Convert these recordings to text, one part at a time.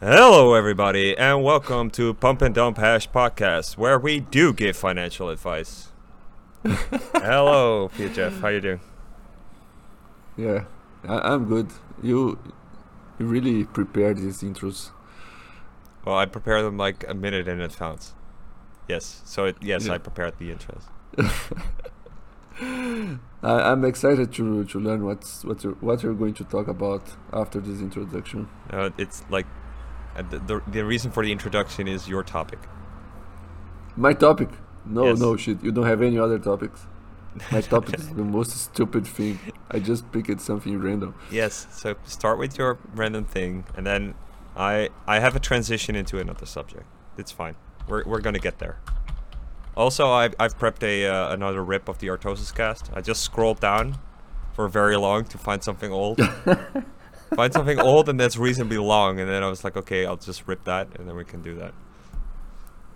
Hello, everybody, and welcome to Pump and Dump Hash Podcast, where we do give financial advice. Hello, PHF. How you doing? Yeah, I, I'm good. You, you really prepared these intros. Well, I prepare them like a minute in advance. Yes, so it, yes, Yeah. I prepared the intros. I, I'm excited to to learn what's what you're, what you're going to talk about after this introduction. Uh, it's like the, the the reason for the introduction is your topic. My topic? No, Yes. no shit. You don't have any other topics. My topic is the most stupid thing. I just picked something random. Yes, so start with your random thing, and then I I have a transition into another subject. It's fine. We're we're gonna get there. Also, I've I've prepped a uh, another rip of the Artosis cast. I just scrolled down for very long to find something old. find something old and that's reasonably long, and then I was like, okay, I'll just rip that, and then we can do that.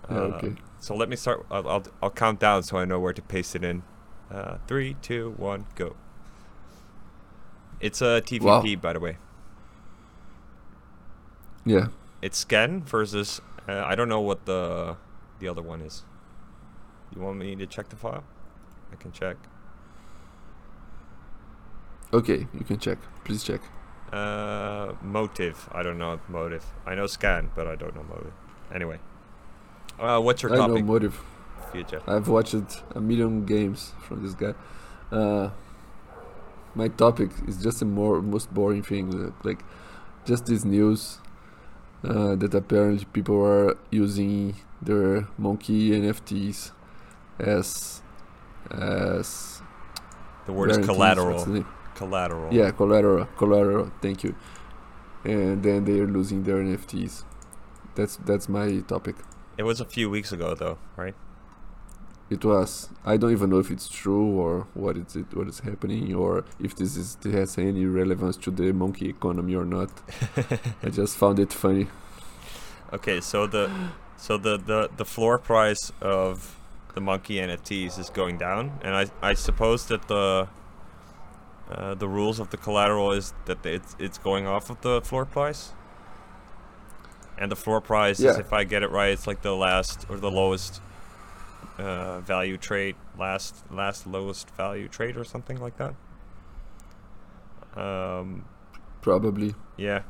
Uh, okay. So let me start. I'll, I'll I'll count down so I know where to paste it in. Uh, three, two, one, go. It's a TVP, by the way. Yeah. It's scan versus. Uh, I don't know what the the other one is. You want me to check the file? I can check. Okay, you can check. Please check. Uh, motive. I don't know motive. I know scan, but I don't know motive. Anyway. Uh, what's your I know motive. future? I've watched a million games from this guy. Uh, my topic is just the more most boring thing, uh, like just this news uh, that apparently people are using their monkey NFTs as as The word is collateral. What's the name? Collateral. Yeah, collateral, collateral. Thank you. And then they're losing their NFTs. That's that's my topic. It was a few weeks ago, though, right? It was. I don't even know if it's true or what is it, what is happening, or if this is has any relevance to the monkey economy or not. I just found it funny. Okay, so the so the, the the floor price of the monkey NFTs is going down, and I I suppose that the uh, the rules of the collateral is that it's it's going off of the floor price. And the floor price is, if I get it right, it's like the last or the lowest uh, value trade, last last lowest value trade or something like that. Um, Probably. yeah.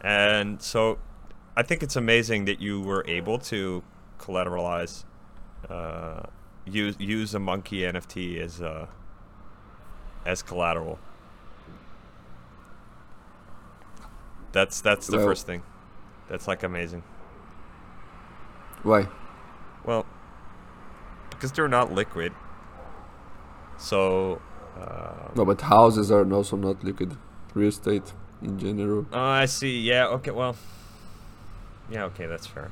And so I think it's amazing that you were able to collateralize uh, use use a monkey NFT as uh, as collateral. That's that's the Well- first thing. That's like amazing. Why? Well, because they're not liquid. So uh, No, but houses are also not liquid. Real estate in general. Oh, I see. Yeah. Okay. Well. Yeah. Okay. That's fair.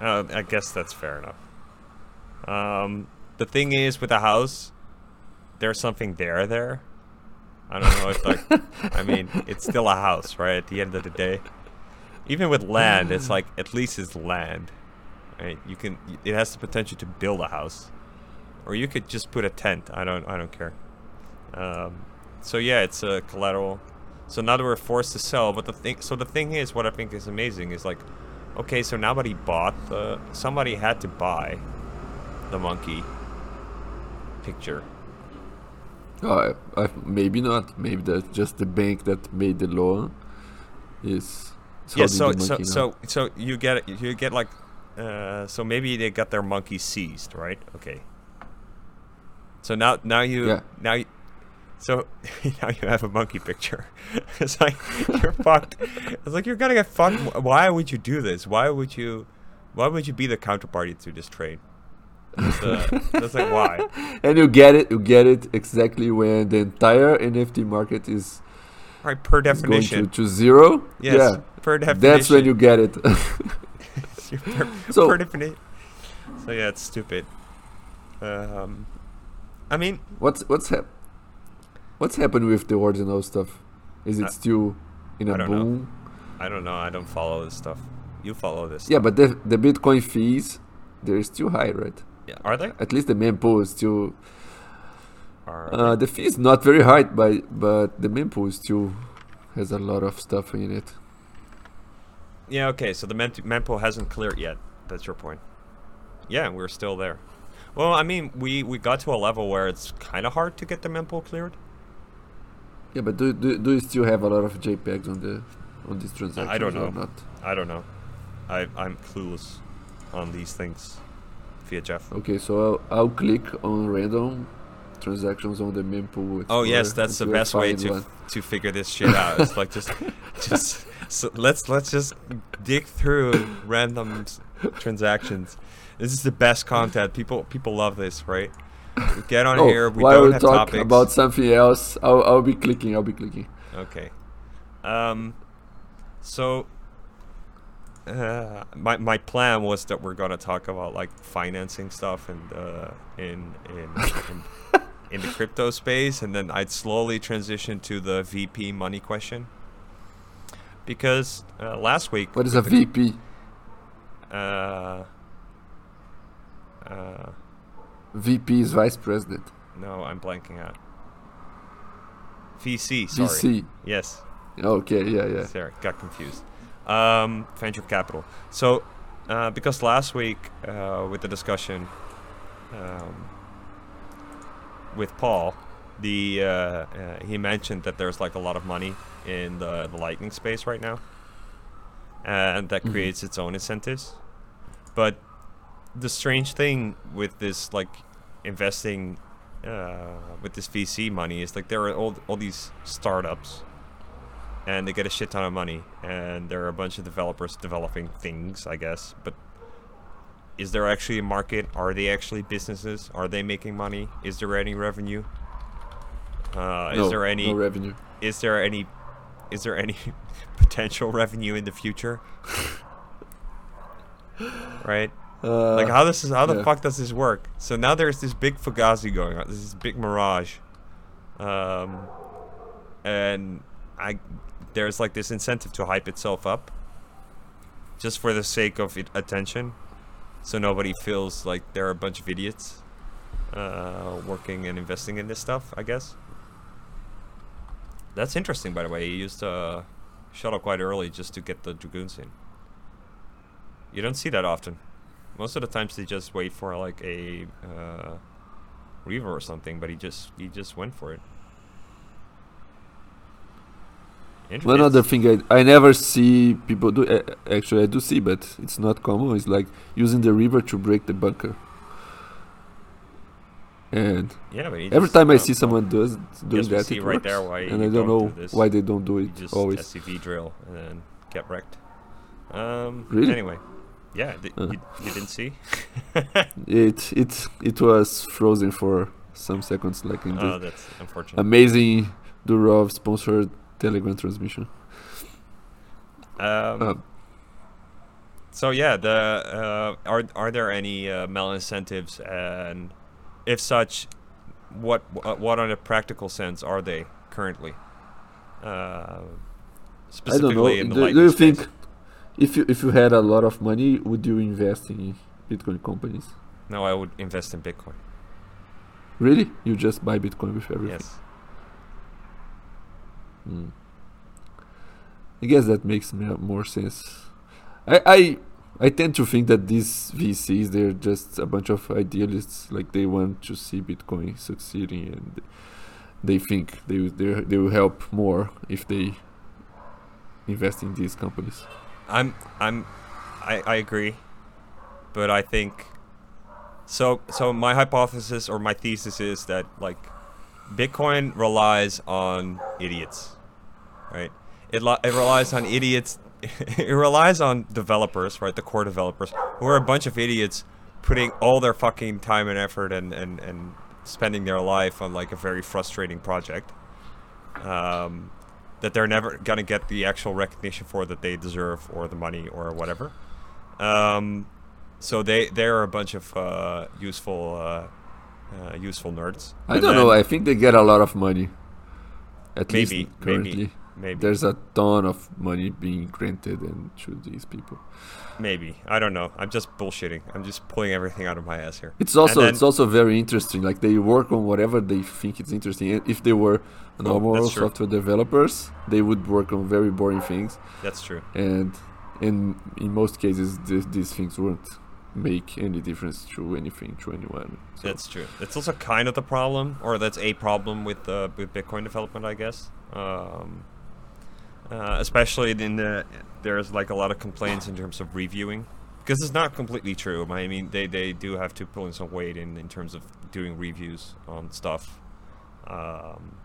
Uh, I guess that's fair enough. Um, the thing is, with a house, there's something there. There. I don't know if like. I mean, it's still a house, right? At the end of the day, even with land, it's like at least it's land, right? You can. It has the potential to build a house, or you could just put a tent. I don't. I don't care. Um, so yeah, it's a collateral. So now that we're forced to sell, but the thing, so the thing is, what I think is amazing is like, okay, so nobody bought the, somebody had to buy the monkey picture. Uh, I, maybe not. Maybe that's just the bank that made the loan. Is is Yeah, so the so so so you get it, you get like, uh, so maybe they got their monkey seized, right? Okay. So now now you Yeah. now you, so now you have a monkey picture. it's like you're fucked. It's like you're gonna get fucked. Why would you do this? Why would you? Why would you be the counterparty to this trade? That's, uh, that's like why. and you get it. You get it exactly when the entire NFT market is, Right, per definition. to, to zero. Yes, Yeah, per definition. that's when you get it. per, So- per definition. So yeah, it's stupid. Um, I mean, What's what's hap- What's happened with the original stuff? Is it I- still in I a don't know. boom? I don't know. I don't follow this stuff. You follow this. Yeah, but the the Bitcoin fees they're still high, right? Yeah, Are they? At least the mempool is still. Uh, the fee is not very high, but but the mempool still has a lot of stuff in it. Yeah, okay, so the mempool hasn't cleared yet. That's your point. Yeah, we're still there. Well, I mean, we, we got to a level where it's kind of hard to get the mempool cleared. Yeah, but do, do do you still have a lot of JPEGs on the on these transactions? I don't Or know. not? I don't know. I, I'm clueless on these things fiatjaf. Okay, so I'll, I'll click on random transactions on the mempool. Oh yes, that's the best way to one. to figure this shit out. It's like just just so let's let's just dig through random transactions. This is the best content. People people love this, right? Get on oh, here. We while don't we have talk topics. about something else, I'll, I'll be clicking. I'll be clicking. Okay. Um. So. Uh, my my plan was that we're gonna talk about like financing stuff and uh, in in in, in the crypto space, and then I'd slowly transition to the VP money question. Because uh, last week, What is a the- VP? Uh, uh, VP is vice president. no, I'm blanking out. VC, sorry. VC. Yes. Okay, yeah, yeah. Sorry, got confused. Um, venture capital. So, uh, because last week uh, with the discussion um, with Paul, the uh, uh, he mentioned that there's like a lot of money in the, the Lightning space right now, and that Mhm. creates its own incentives. But the strange thing with this like investing uh, with this VC money is like there are all all these startups and they get a shit ton of money and there are a bunch of developers developing things i guess but is there actually a market? Are they actually businesses? Are they making money? Is there any revenue? Uh, no, is there any no revenue? is there any is there any potential revenue in the future? Right? Uh, like how this is how the yeah. fuck does this work? So now there's this big fugazi going on this is big mirage. Um and i there's like this incentive to hype itself up just for the sake of it attention so nobody feels like they're a bunch of idiots uh working and investing in this stuff i guess. That's interesting by the way. He used a shuttle quite early just to get the dragoons in. You don't see that often. Most of the times they just wait for like a uh, Reaver or something, but he just he just went for it. One other thing I, I never see people do, uh, actually I do see, but it's not common, is like using the Reaver to break the bunker. And yeah, but every time I uh, see someone does doing that, see it right works. there why and I don't know do why they don't do you it just always. SCV drill and then get wrecked. Um. Really? Anyway, yeah, th- Uh. you, you didn't see. It it it was frozen for some seconds, like in oh, the that's unfortunate. amazing Durov sponsored Telegram transmission. Um, Uh, so yeah, the uh, are are there any uh, malincentives, and if such, what what on a practical sense are they currently? Uh, I don't know. in the Do, do you space. think if you if you had a lot of money, would you invest in Bitcoin companies? No, I would invest in Bitcoin. Really? You just buy Bitcoin with everything? Yes. Hmm. I guess that makes me- more sense. I, I I tend to think that these VCs they're just a bunch of idealists. Like they want to see Bitcoin succeeding, and they think they they they will help more if they invest in these companies. I'm I'm I, I agree, but I think so so my hypothesis or my thesis is that like Bitcoin relies on idiots, right? It li- it relies on idiots. it relies on developers, right? The core developers who are a bunch of idiots putting all their fucking time and effort and and and spending their life on like a very frustrating project. Um, that they're never gonna get the actual recognition for that they deserve or the money or whatever. Um, so they they are a bunch of uh, useful uh, uh, useful nerds. I And don't know. I think they get a lot of money. At Maybe, least currently, maybe there's a ton of money being granted and to these people. maybe I don't know. I'm just bullshitting. I'm just pulling everything out of my ass here. It's also then- it's also very interesting. Like they work on whatever they think it's interesting. If they were normal Oh, software developers, they would work on very boring things. That's true. And and in most cases, th- these things won't make any difference to anything to anyone. So That's true. It's also kind of the problem, or that's a problem with uh, with Bitcoin development, I guess. Um, uh, especially in the there's like a lot of complaints in terms of reviewing, because it's not completely true. I mean, they they do have to pull in some weight in in terms of doing reviews on stuff. Um,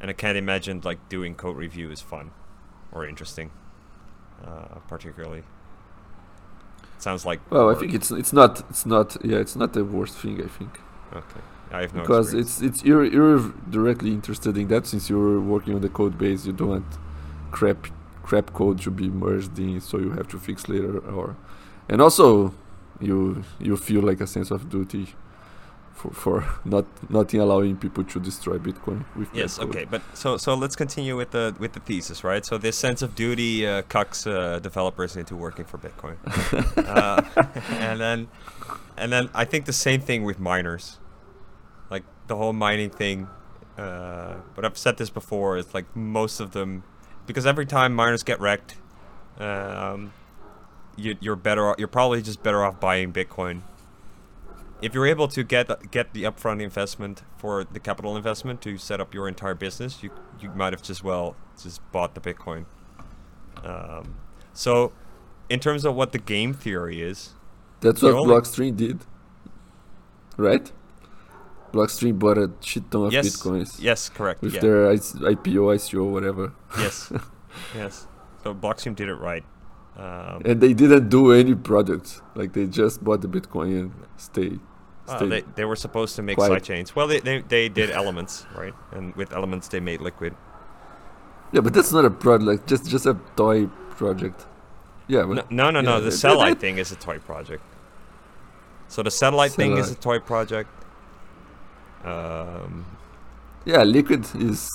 and I can't imagine like doing code review is fun or interesting, uh, particularly. Sounds like well, I think it's it's not it's not yeah it's not the worst thing I think okay. I have no because experience. it's it's you're you're directly interested in that since you're working on the code base you don't want crap crap code to be merged in so you have to fix later or and also you you feel like a sense of duty for, for not not allowing people to destroy Bitcoin Yes. Okay. But so so let's continue with the with the thesis, right? So this sense of duty uh, cucks uh, developers into working for Bitcoin, uh, and then and then I think the same thing with miners, like the whole mining thing. Uh, but I've said this before. It's like most of them, because every time miners get wrecked, um, you, you're better. Off, you're probably just better off buying Bitcoin if you're able to get get the upfront investment for the capital investment to set up your entire business, you you might have just well just bought the Bitcoin. Um, so, in terms of what the game theory is, That's what only- Blockstream did, right? Blockstream bought a shit ton of yes, bitcoins yes, correct, with yeah, their IPO, ICO, whatever, yes, yes. So Blockstream did it right. Um, and they didn't do any products. Like they just bought the bitcoin and stay. stay. they, they were supposed to make quiet. sidechains. Well, they, they they did elements, right? And with elements, they made liquid. yeah, but that's not a product. Just just a toy project. Yeah, but No, no, no. no the satellite thing is a toy project. So the satellite thing is a toy project. Um, yeah, liquid is.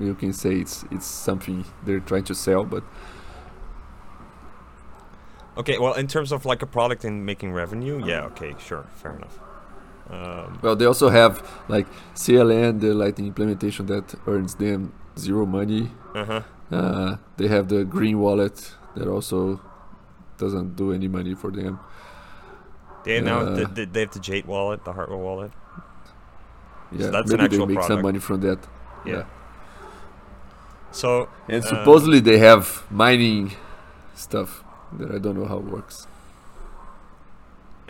You can say it's it's something they're trying to sell, but okay, well, in terms of like a product and making revenue, yeah, okay, sure, fair enough. Um, Well, they also have like CLN, the Lightning implementation that earns them zero money. uh-huh. Uh, they have the Green Wallet that also doesn't do any money for them. They now Uh, they, they- they have the Jade wallet, the Hardware wallet. Yeah, that's an maybe they actual make some money from that. Yeah. So And Uh, supposedly they have mining stuff that I don't know how it works.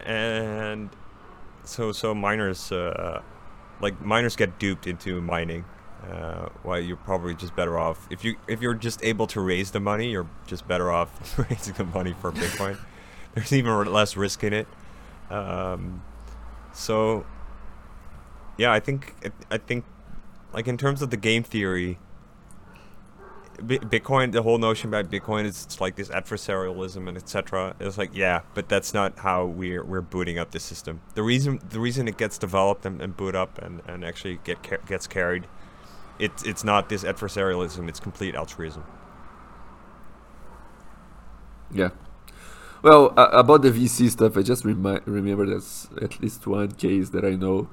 and so so miners uh, like miners get duped into mining uh, while you're probably just better off if you if you're just able to raise the money you're just better off raising the money for bitcoin there's even less risk in it um, so yeah i think i think like in terms of the game theory Bitcoin, the whole notion about Bitcoin is it's like this adversarialism and etc. It's like yeah, but that's not how we're we're booting up the system. The reason the reason it gets developed and, and boot up and, and actually get gets carried, it's it's not this adversarialism. It's complete altruism. Yeah. Well, uh, about the VC stuff, I just remi- remember there's at least one case that I know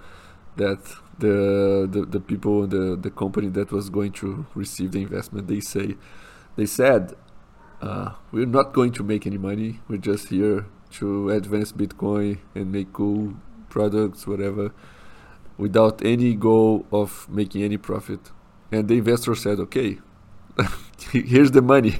that the the, the people in the, the company that was going to receive the investment they say they said uh, we're not going to make any money we're just here to advance bitcoin and make cool products whatever without any goal of making any profit and the investor said okay here's the money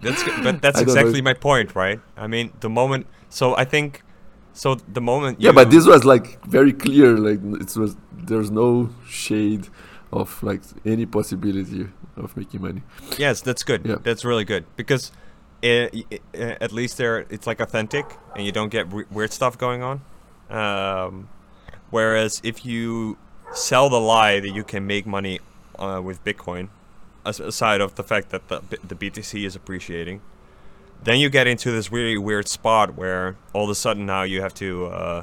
That's but that's don't know exactly my point, right? I mean, the moment. So I think, so the moment. yeah but this was like very clear like it was there's no shade of like any possibility of making money Yes, that's good. Yeah. That's really good because i i i- at least there it's like authentic and you don't get re- weird stuff going on. Um, whereas if you sell the lie that you can make money uh, with Bitcoin, aside of the fact that the, the BTC is appreciating, then you get into this really weird spot where all of a sudden now you have to. Uh,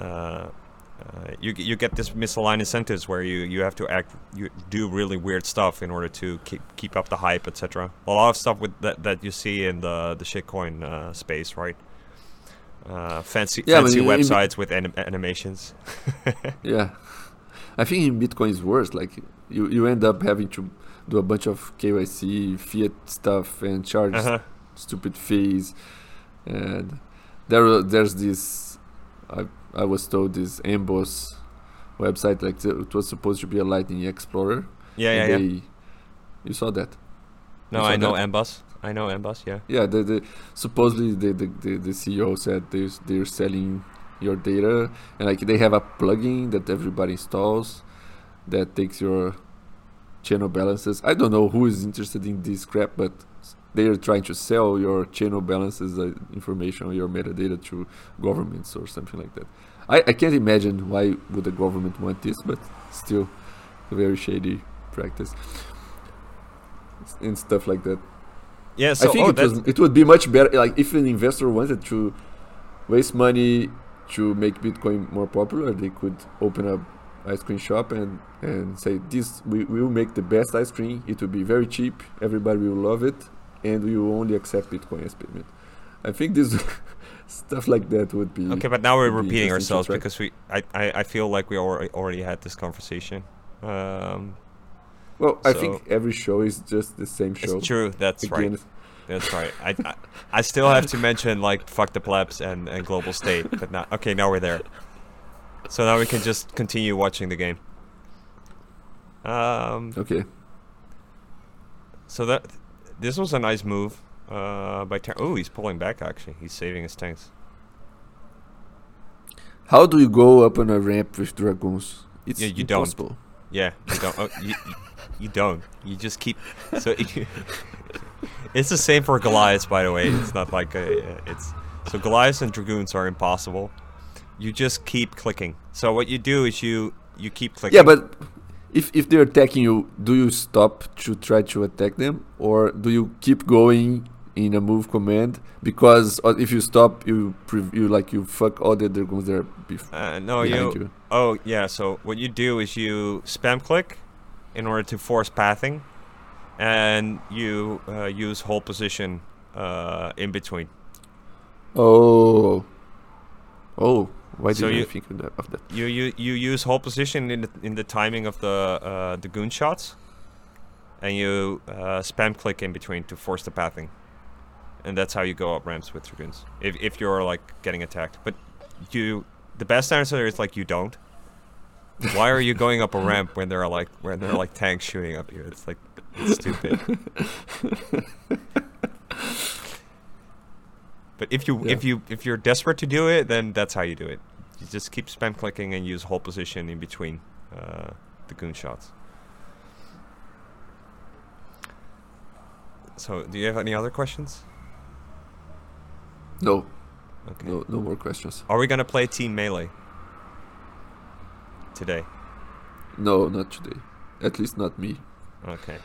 uh, uh, you you get this misaligned incentives where you, you have to act you do really weird stuff in order to keep keep up the hype etc. A lot of stuff with that, that you see in the the shitcoin uh, space, right? Uh, fancy Yeah, fancy websites with anim- animations. yeah i think in bitcoin is worse like you, you end up having to do a bunch of KYC, fiat stuff, and charge Uh-huh. Stupid fees. And there, there's this. I I was told this Amboss website like it was supposed to be a Lightning Explorer. Yeah, yeah, and yeah. You saw that? No, saw I know that? Amboss. I know Amboss. Yeah. Yeah, the, the supposedly the, the, the, the CEO said they're, they're selling your data and like they have a plugin that everybody installs that takes your channel balances. I don't know who is interested in this crap, but s- they are trying to sell your channel balances uh, information or your metadata to governments or something like that. I, I can't imagine why would the government want this, but still a very shady practice and stuff like that. Yeah. So I think oh, it was it would be much better like if an investor wanted to waste money to make Bitcoin more popular, they could open a ice cream shop and and say this we will make the best ice cream. It will be very cheap. Everybody will love it, and we will only accept Bitcoin as payment. I think this stuff like that would be okay, but now we're repeating ourselves track. because we. I, I, I feel like we already already had this conversation. Um, well. I think every show is just the same show. it's true. That's right. That's right. I, I I still have to mention like fuck the plebs and, and global state, but not okay. Now we're there. So now we can just continue watching the game. Um. Okay. So that this was a nice move. Uh, by Ter- oh, he's pulling back. Actually, he's saving his tanks. How do you go up on a ramp with dragoons? It's Yeah, you don't. impossible. Yeah, you don't. Oh, you, you, you don't. You just keep. So it's the same for Goliaths, by the way. It's not like a, it's so Goliaths and dragoons are impossible. You just keep clicking. So what you do is you you keep clicking. Yeah, but if if they're attacking you, do you stop to try to attack them, or do you keep going in a move command? Because uh, if you stop, you you like you fuck all the dragoons that are bef- uh, no, you, you. Oh yeah. So what you do is you spam click in order to force pathing, and you uh, use hold position uh, in between. Oh, oh, why So didn't you- think of that? Of that? You you you use hold position in the in the timing of the uh, the goon shots, and you uh, spam click in between to force the pathing, and that's how you go up ramps with dragoons. If if you're like getting attacked, but you the best answer is like you don't. Why are you going up a ramp when there are like when there are like tanks shooting up you? It's like it's stupid. But if you if you if you're desperate to do it, then that's how you do it. You just keep spam clicking and use hold position in between uh, the goon shots. So, do you have any other questions? No, Okay. no, no more questions. Are we gonna play team melee today? No, not today. At least not me. Okay.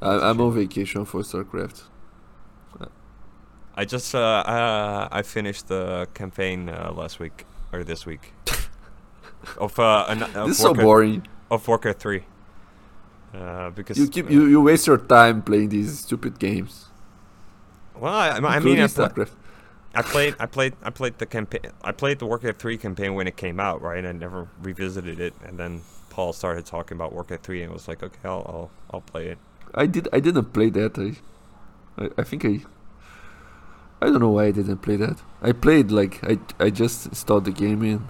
I, That's a I'm on vacation for StarCraft. I just uh, uh I finished the campaign uh, last week or this week of uh an, of this is so boring. of Warcraft three. Uh, because You keep uh, you, you waste your time playing these stupid games. well I, I mean I, StarCraft. I played I played I played the campaign I played the Warcraft 3 campaign when it came out, right? I never revisited it and then Paul started talking about Warcraft 3 and was like, "Okay, I'll I'll, I'll play it." I did. I didn't play that. I, I, I think I. I don't know why I didn't play that. I played like I. I just installed the game and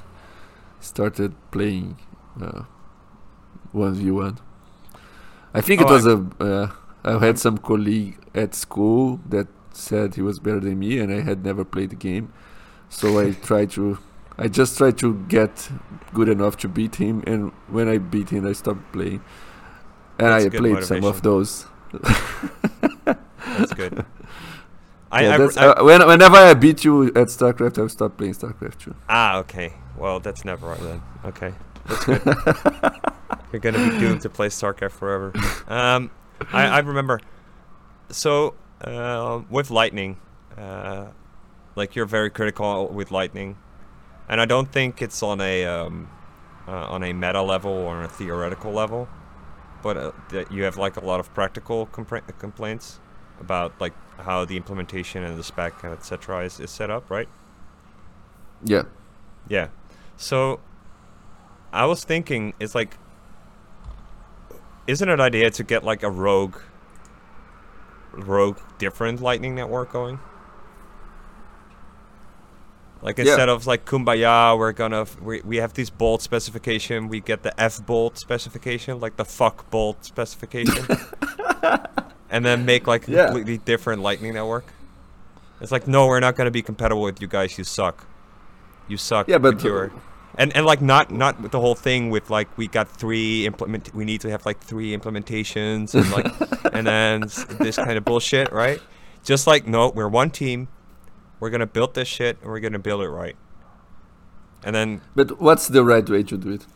started playing, uh, one v one. I think it Oh, was a. Uh, I had some colleague at school that said he was better than me, and I had never played the game, so I tried to. I just tried to get good enough to beat him, and when I beat him, I stopped playing. And That's I played some of those. That's good. I, yeah, I, that's, I- uh, when, whenever I beat you at StarCraft, I'll stop playing StarCraft 2. ah, okay. Well, that's never right then. Okay. That's good. You're going to be doomed to play StarCraft forever. Um I I remember so uh, with Lightning uh, like you're very critical with Lightning, and I don't think it's on a um, uh, on a meta level or on a theoretical level, but uh, that you have like a lot of practical compra- complaints about like how the implementation and the spec and etc. Is, is set up, right? Yeah. Yeah. So I was thinking it's like isn't it an idea to get like a rogue, rogue different Lightning network going? Like Yeah. instead of like Kumbaya, we're gonna f- we we have this bolt specification. We get the F bolt specification, like the fuck bolt specification, and then make like a Yeah. completely different Lightning network. It's like no, we're not gonna be compatible with you guys. You suck. You suck. Yeah, but, your- and and like not not with the whole thing with like we got three implement we need to have like three implementations and like and then this kind of bullshit, right? Just like no, we're one team. We're gonna build this shit and we're gonna build it right. And then But what's the right way to do it?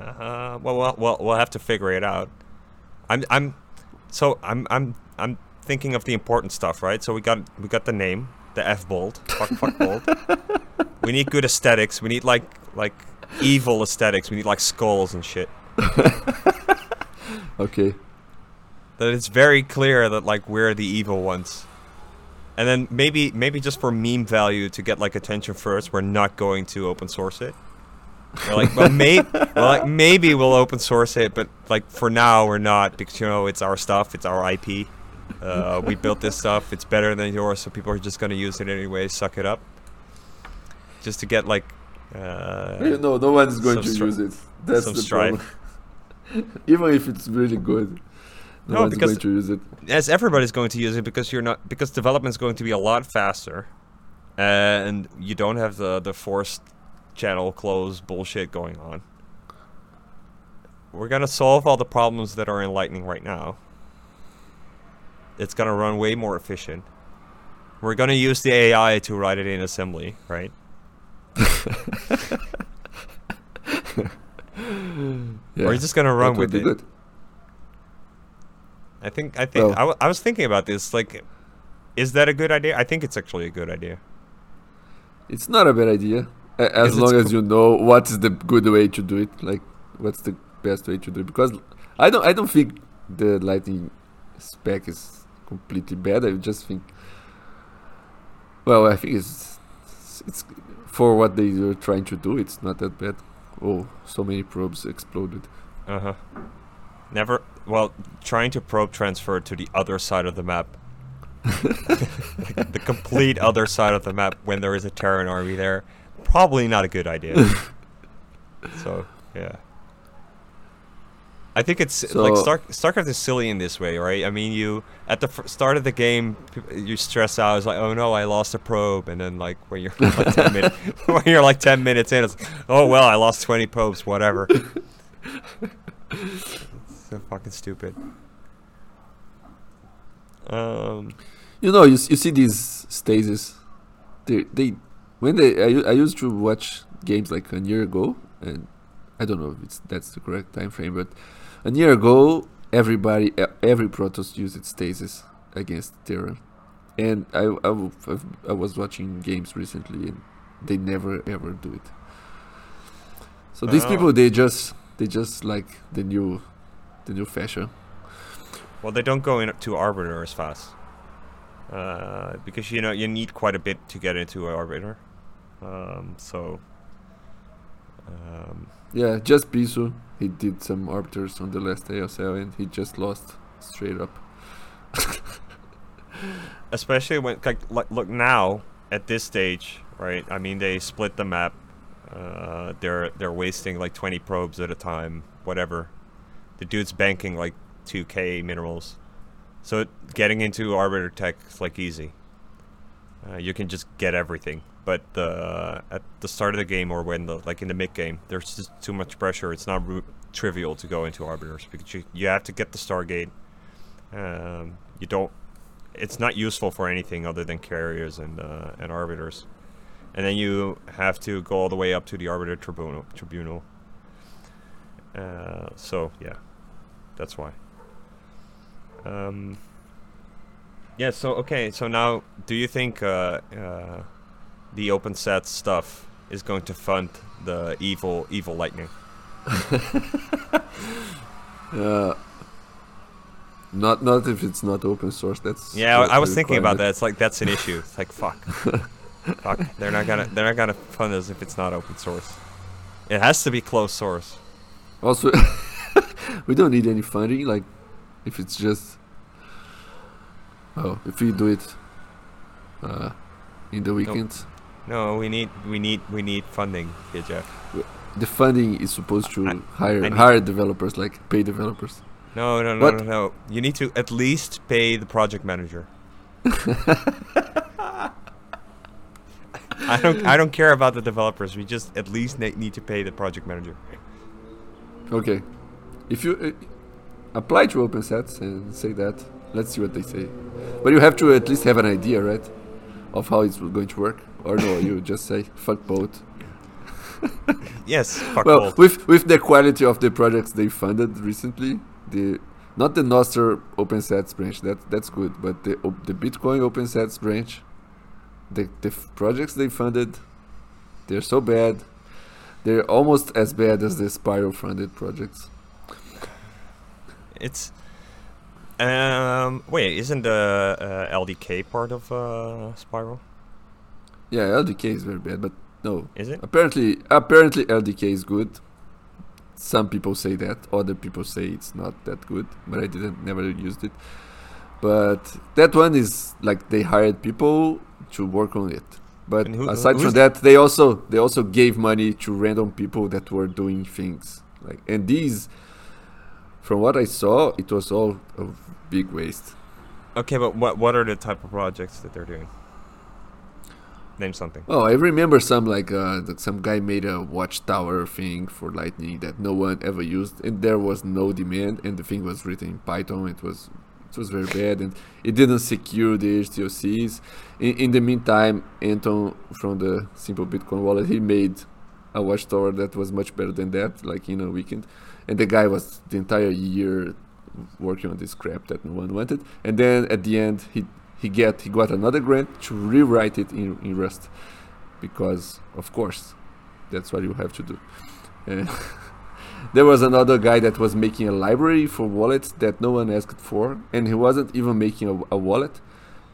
uh, well, well, well, we'll have to figure it out. I'm, I'm, so I'm, I'm, I'm thinking of the important stuff, right? So we got, we got the name, the F bolt, fuck, fuck bolt. we need good aesthetics. We need like, like evil aesthetics. We need like skulls and shit. Okay. That it's very clear that like we're the evil ones. And then maybe, maybe just for meme value to get like attention first, we're not going to open source it. We're like, well, maybe, well, like maybe we'll open source it, but like for now we're not because you know it's our stuff, it's our IP. Uh, we built this stuff. It's better than yours, so people are just gonna use it anyway. Suck it up. Just to get like, uh, you know, no one's going to stri- use it. That's the strife. problem. Even if it's really good, no, No, one's because- going to use it. as everybody's going to use it because you're not because development is going to be a lot faster, and you don't have the the forced channel close bullshit going on. We're gonna solve all the problems that are in Lightning right now. It's gonna run way more efficient. We're gonna use the AI to write it in assembly, right? Yeah, We're just gonna run with it. good. I think I think Well- I, w- I was thinking about this. Like, is that a good idea? I think it's actually a good idea. It's not a bad idea, as long as you know what is the good way to do it. Like, what's the best way to do it? Because I don't, I don't think the Lightning spec is completely bad. I just think, well, I think it's, it's for what they are trying to do. It's not that bad. Oh, so many probes exploded. Uh huh. Never. Well, trying to probe transfer to the other side of the map. Like, the complete other side of the map when there is a Terran army there. Probably not a good idea. so, yeah. I think it's like So- Star- StarCraft is silly in this way, right? I mean, you at the f- start of the game, you stress out. It's like, oh no, I lost a probe, and then like when you're like ten minutes, when you're like ten minutes in, it's oh well, I lost twenty probes, whatever. so fucking stupid. Um, You know, you, s- you see these stasis. They they when they I, I used to watch games like a year ago, and I don't know if it's that's the correct time frame, but a year ago everybody every Protoss used its stasis against Terra, and I I, I was watching games recently, and they never ever do it. So these Oh. people they just they just like the new the new fashion. well, they don't go into Arbiter as fast. Uh, because you know you need quite a bit to get into Arbiter. Um, so. Um, Yeah, just Bisu. He did some arbiters on the last ASL and he just lost straight up. especially when like, like look now at this stage right i mean they split the map uh, they're they're wasting like 20 probes at a time whatever the dude's banking like 2k minerals so getting into arbiter tech is like easy uh, you can just get everything but the at the start of the game or when the like in the mid game there's just too much pressure it's not trivial to go into arbiters because you, you have to get the stargate um, you don't it's not useful for anything other than carriers and uh, and arbiters. And then you have to go all the way up to the arbiter tribunal. Tribunal. Uh, so yeah, that's why. Um, yeah. So okay. So now, do you think uh, uh, the OpenSats stuff is going to fund the evil evil lightning? Uh, not not if it's not open source. That's Yeah, I, was thinking about that. It's like that's an issue. It's like fuck, fuck. They're not gonna they're not gonna fund us if it's not open source. It has to be closed source. Also, we don't need any funding. Like, if it's just, oh, if we do it uh, in the weekends, No, we need we need we need funding here, Jeff. the funding is supposed to I- hire I hire developers, like pay developers. No, no, no, What? no, no. You need to at least pay the project manager. I don't I don't care about the developers. We just at least ne- need to pay the project manager. Okay, if you uh, apply to OpenSats and say that, let's see what they say. But you have to at least have an idea, right, of how it's going to work. Or no, you just say fuck both. Yes, fuck well, both. with with the quality of the projects they funded recently, the not the Nostr OpenSats branch that that's good, but the the Bitcoin OpenSats branch, the the projects they funded, they're so bad. They're almost as bad as the Spiral funded projects. It's um wait, isn't the uh, LDK part of uh, Spiral? Yeah, LDK is very bad, but no. Is it? Apparently, apparently LDK is good. Some people say that, other people say it's not that good, but I didn't never used it. But that one is like they hired people to work on it. But who- aside from that, they also they also gave money to random people that were doing things. Like and these, from what I saw, it was all a big waste. Okay, but what what are the type of projects that they're doing? Name something. Oh, I remember some like uh, some guy made a watchtower thing for Lightning that no one ever used, and there was no demand, and the thing was written in Python. It was it was very bad, and it didn't secure the HTLCs. In, in the meantime, Anton from the Simple Bitcoin wallet he made a watchtower that was much better than that, like in a weekend. And the guy was the entire year working on this crap that no one wanted, and then at the end he he get he got another grant to rewrite it in, in Rust because of course that's what you have to do. Uh, there was another guy that was making a library for wallets that no one asked for, and he wasn't even making a, a wallet.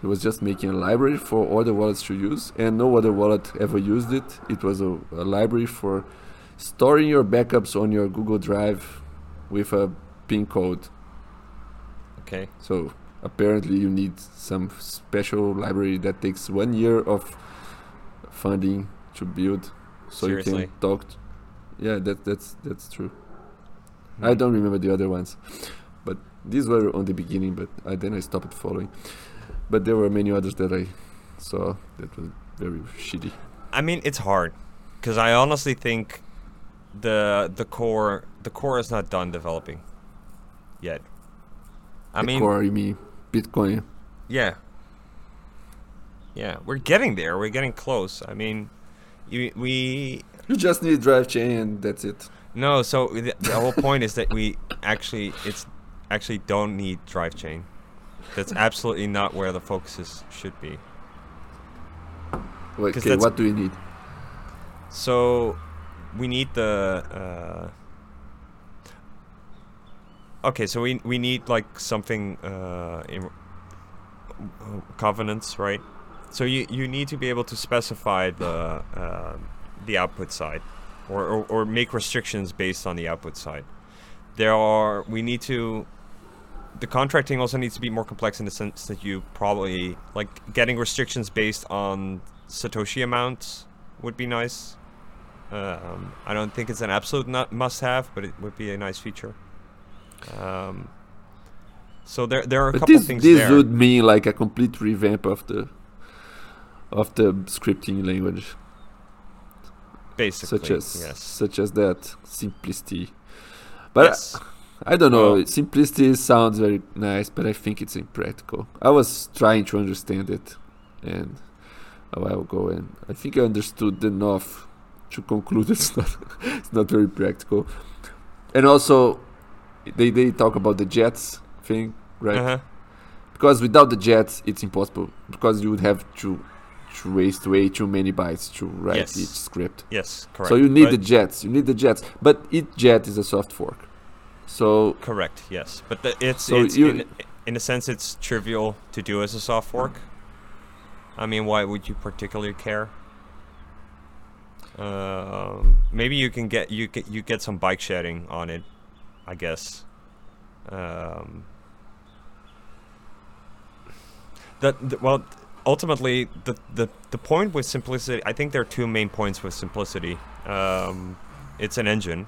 He was just making a library for other wallets to use, and no other wallet ever used it. It was a, a library for storing your backups on your Google Drive with a pin code. Okay. So apparently you need some special library that takes one year of funding to build so you can talk t- yeah that that's that's true. Hmm. I don't remember the other ones but these were on the beginning but I, then i stopped following. But there were many others that i saw that was very shitty. I mean, it's hard because I honestly think the the core the core is not done developing yet. I the mean, core you mean bitcoin yeah, yeah, we're getting there. We're getting close. I mean, you, we you just need drive chain and that's it no. So the, the whole point is that we actually it's actually don't need drive chain. That's absolutely not where the focus is, should be. Wait, okay what do you need So we need the uh, Okay, so we we need like something uh in covenants, right? So you you need to be able to specify the uh, the output side or, or or make restrictions based on the output side. There are we need to the contracting also needs to be more complex in the sense that you probably like getting restrictions based on satoshi amounts would be nice um, I don't think it's an absolute must-have, but it would be a nice feature. Um, so there, there are a But couple this things this there. would mean like a complete revamp of the of the scripting language, basically, such as yes. such as that simplicity. But yes. I don't know. Well- simplicity sounds very nice, but I think it's impractical. I was trying to understand it, and a while ago, and I think I understood enough to conclude it's not it's not very practical. And also, they they talk about the jets thing, right? Uh-huh. because without the jets it's impossible because you would have to, to waste way too many bytes to write Yes. each script Yes, correct. so you need But- the jets you need the jets but each jet is a soft fork so Correct. Yes, but the, it's So it's you- in, in a sense it's trivial to do as a soft fork. I mean, why would you particularly care? Um, maybe you can get you get you get some bike shedding on it. I guess. Um, that well, ultimately, the, the the point with simplicity, I think there are two main points with simplicity. Um, it's an engine,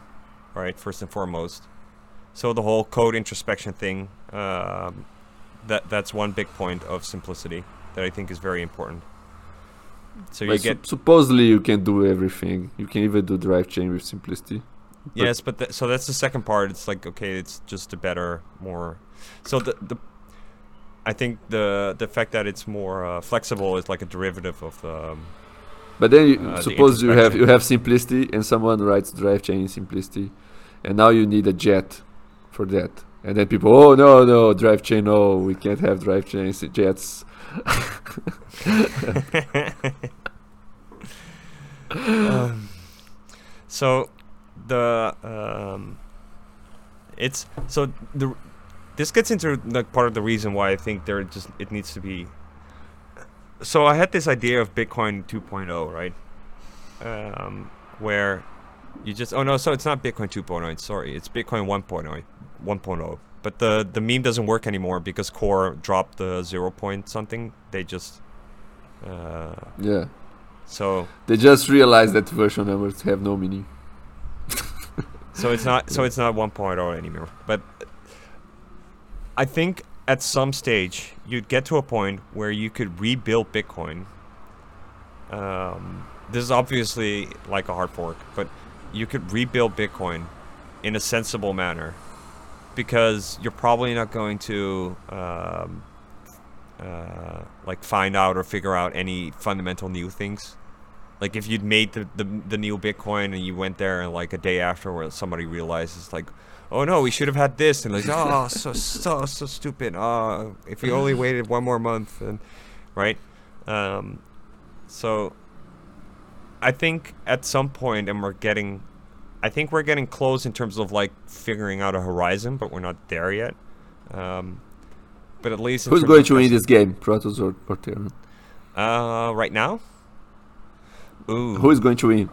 right? First and foremost. So the whole code introspection thing, um, that that's one big point of simplicity that I think is very important. So you Like, get sup- supposedly you can do everything. You can even do drive chain with simplicity. Yes, but th- so that's the second part. It's like okay, it's just a better, more. So the the, I think the the fact that it's more uh, flexible is like a derivative of the. Um, But then you, Uh, the suppose you have you have simplicity and someone writes drive chain in simplicity, and now you need a jet for that. And then people, oh no no drive chain, no we can't have drive chains jets. um, so the um, it's so the this gets into like part of the reason why I think there just it needs to be. So I had this idea of Bitcoin 2.0, right? Um, where you just oh no, so it's not Bitcoin 2.0. Sorry, it's Bitcoin 1.0. 1.0. But the the meme doesn't work anymore because Core dropped the zero point something. They just uh, Yeah, so they just realized that version numbers have no meaning. So it's not so it's not 1.0 anymore. But I think at some stage you'd get to a point where you could rebuild Bitcoin. Um, this is obviously like a hard fork, but you could rebuild Bitcoin in a sensible manner because you're probably not going to um, uh, like find out or figure out any fundamental new things. Like if you'd made the, the the new Bitcoin and you went there and like a day afterwards somebody realizes like, oh no, we should have had this and like oh so so so stupid. Uh if we only waited one more month and right. Um, so I think at some point and we're getting I think we're getting close in terms of like figuring out a horizon, but we're not there yet. Um, but at least Who's going to win this game, Protoss or, or Terran? Uh, right now. Ooh. Who is going to win?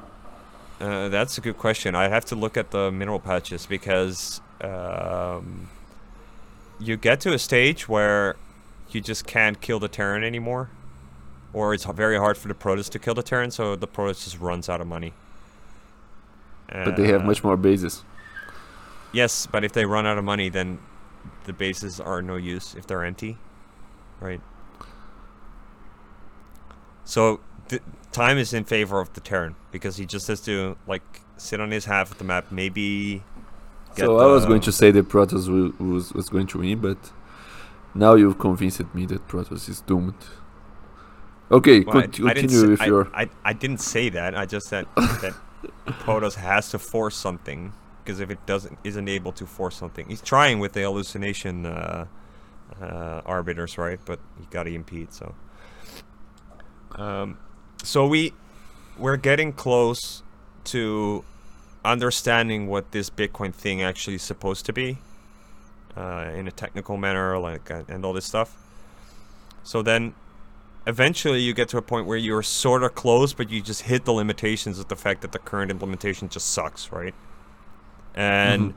Uh, that's a good question. I have to look at the mineral patches because um, you get to a stage where you just can't kill the Terran anymore, or it's very hard for the Protoss to kill the Terran, so the Protoss just runs out of money. But they have Uh, much more bases. Yes, but if they run out of money, then the bases are no use if they're empty, right? So th- time is in favor of the Terran because he just has to like sit on his half of the map, maybe. get So I was going the- to say that Protoss will, was was going to win, but now you've convinced me that Protoss is doomed. Okay, Well, I- conti- I, continue say, with I, your. I, I didn't say that. I just said that Protoss has to force something because if it doesn't isn't able to force something, he's trying with the hallucination uh, uh, arbiters, right? But he got EMP'd, so. Um, so we we're getting close to understanding what this Bitcoin thing actually is supposed to be uh, in a technical manner, like uh, and all this stuff. So then, eventually, you get to a point where you're sort of close, but you just hit the limitations of the fact that the current implementation just sucks, right? And Mhm.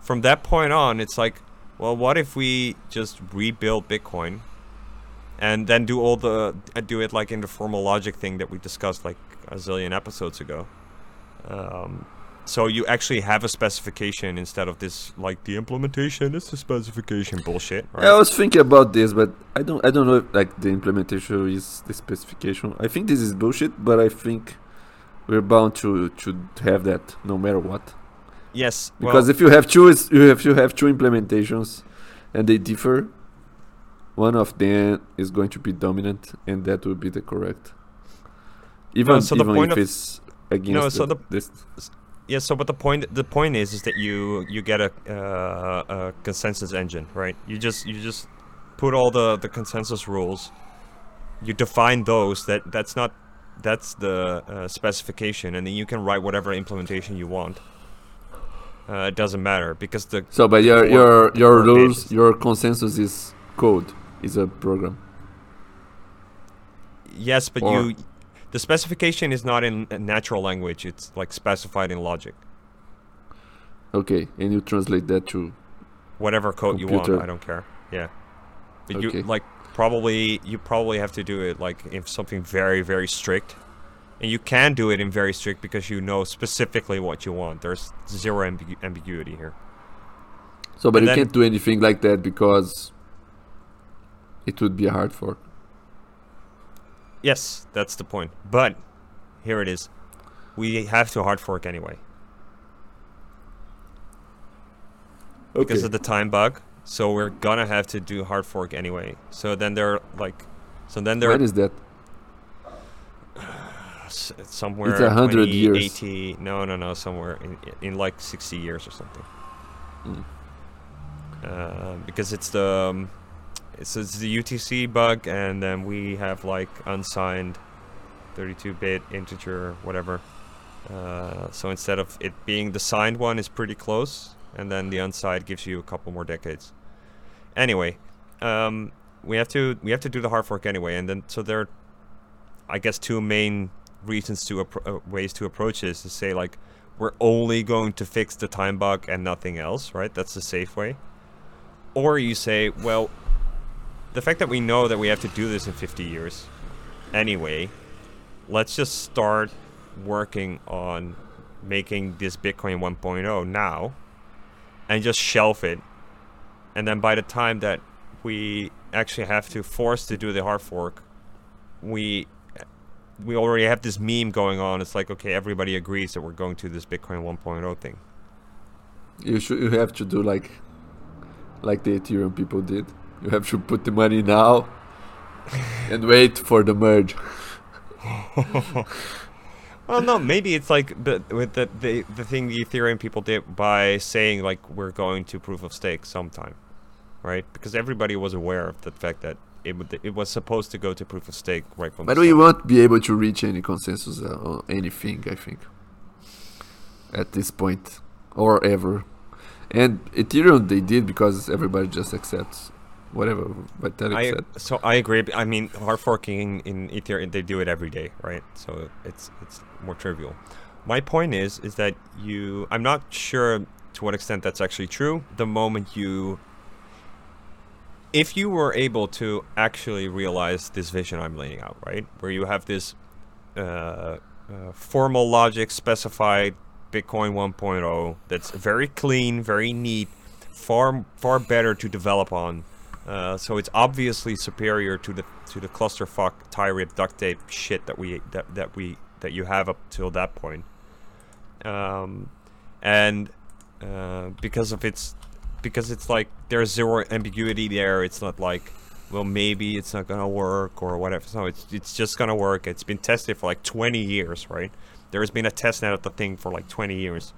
from that point on, it's like, well, what if we just rebuild Bitcoin? And then do all the do it like in the formal logic thing that we discussed like a zillion episodes ago. Um, so you actually have a specification instead of this like the implementation is the specification bullshit, right? I was thinking about this, but I don't. I don't know if like the implementation is the specification. I think this is bullshit, but I think we're bound to to have that no matter what. yes, Because well, if you have two, you have you have two implementations, and they differ. One of them is going to be dominant, and that will be the correct. Even so the even point if of- it's against no, so the, the- this. yeah. So, but the point the point is is that you you get a, uh, a consensus engine, right? You just you just put all the the consensus rules. You define those. That that's not that's the uh, specification, and then you can write whatever implementation you want. Uh, it doesn't matter because the So, but your your your rules, your consensus is code, is a program. yes, but Or- you the specification is not in natural language. It's like specified in logic. Okay, and you translate that to whatever code you want. I don't care. Yeah, but you like probably you probably have to do it like if something very very strict, and you can do it in very strict because you know specifically what you want. There's zero ambigu- ambiguity here. so, but And you then- can't do anything like that because it would be a hard fork. Yes, that's the point. But here it is. We have to hard fork anyway Okay. because of the time bug. So we're gonna have to do hard fork anyway. So then they're like, so then they're When is that? s- somewhere It's a hundred 20, years. 80 no no no somewhere in, in like 60 years or something Mm. uh, because it's the um, it's, it's the UTC bug and then we have like unsigned 32-bit integer whatever uh, so instead of it being the signed one is pretty close and then the unsigned gives you a couple more decades anyway um, we have to we have to do the hard fork anyway and then so there are I guess two main reasons to uh, ways to approach this to say like we're only going to fix the time bug and nothing else, right? That's the safe way. Or you say, well, the fact that we know that we have to do this in 50 years anyway, let's just start working on making this Bitcoin 1.0 now and just shelf it. And then by the time that we actually have to force to do the hard fork, we we already have this meme going on. It's like okay, everybody agrees that we're going to this Bitcoin 1.0 thing. You should. You have to do like, like the Ethereum people did. You have to put the money now, and wait for the merge. Well, no, maybe it's like the with the, the the thing the Ethereum people did by saying like we're going to proof of stake sometime, right? Because everybody was aware of the fact that it would it was supposed to go to proof of stake right from. But we won't be able to reach any consensus uh, on anything. I think at this point or ever. And Ethereum they did because everybody just accepts whatever Vitalik I said. so I agree. I mean, hard forking in Ethereum, they do it every day, right? So it's it's more trivial. My point is, is that you. I'm not sure to what extent that's actually true. The moment you, if you were able to actually realize this vision I'm laying out, right, where you have this uh, uh, formal logic specified Bitcoin 1.0 that's very clean, very neat, far far better to develop on. Uh, so it's obviously superior to the to the clusterfuck tyrant duct tape shit that we that, that we that you have up till that point. Um, and uh, because of its because it's like there's zero ambiguity there. It's not like well maybe it's not gonna work or whatever. So it's it's just gonna work. It's been tested for like 20 years, right? There has been a test net of the thing for like 20 years,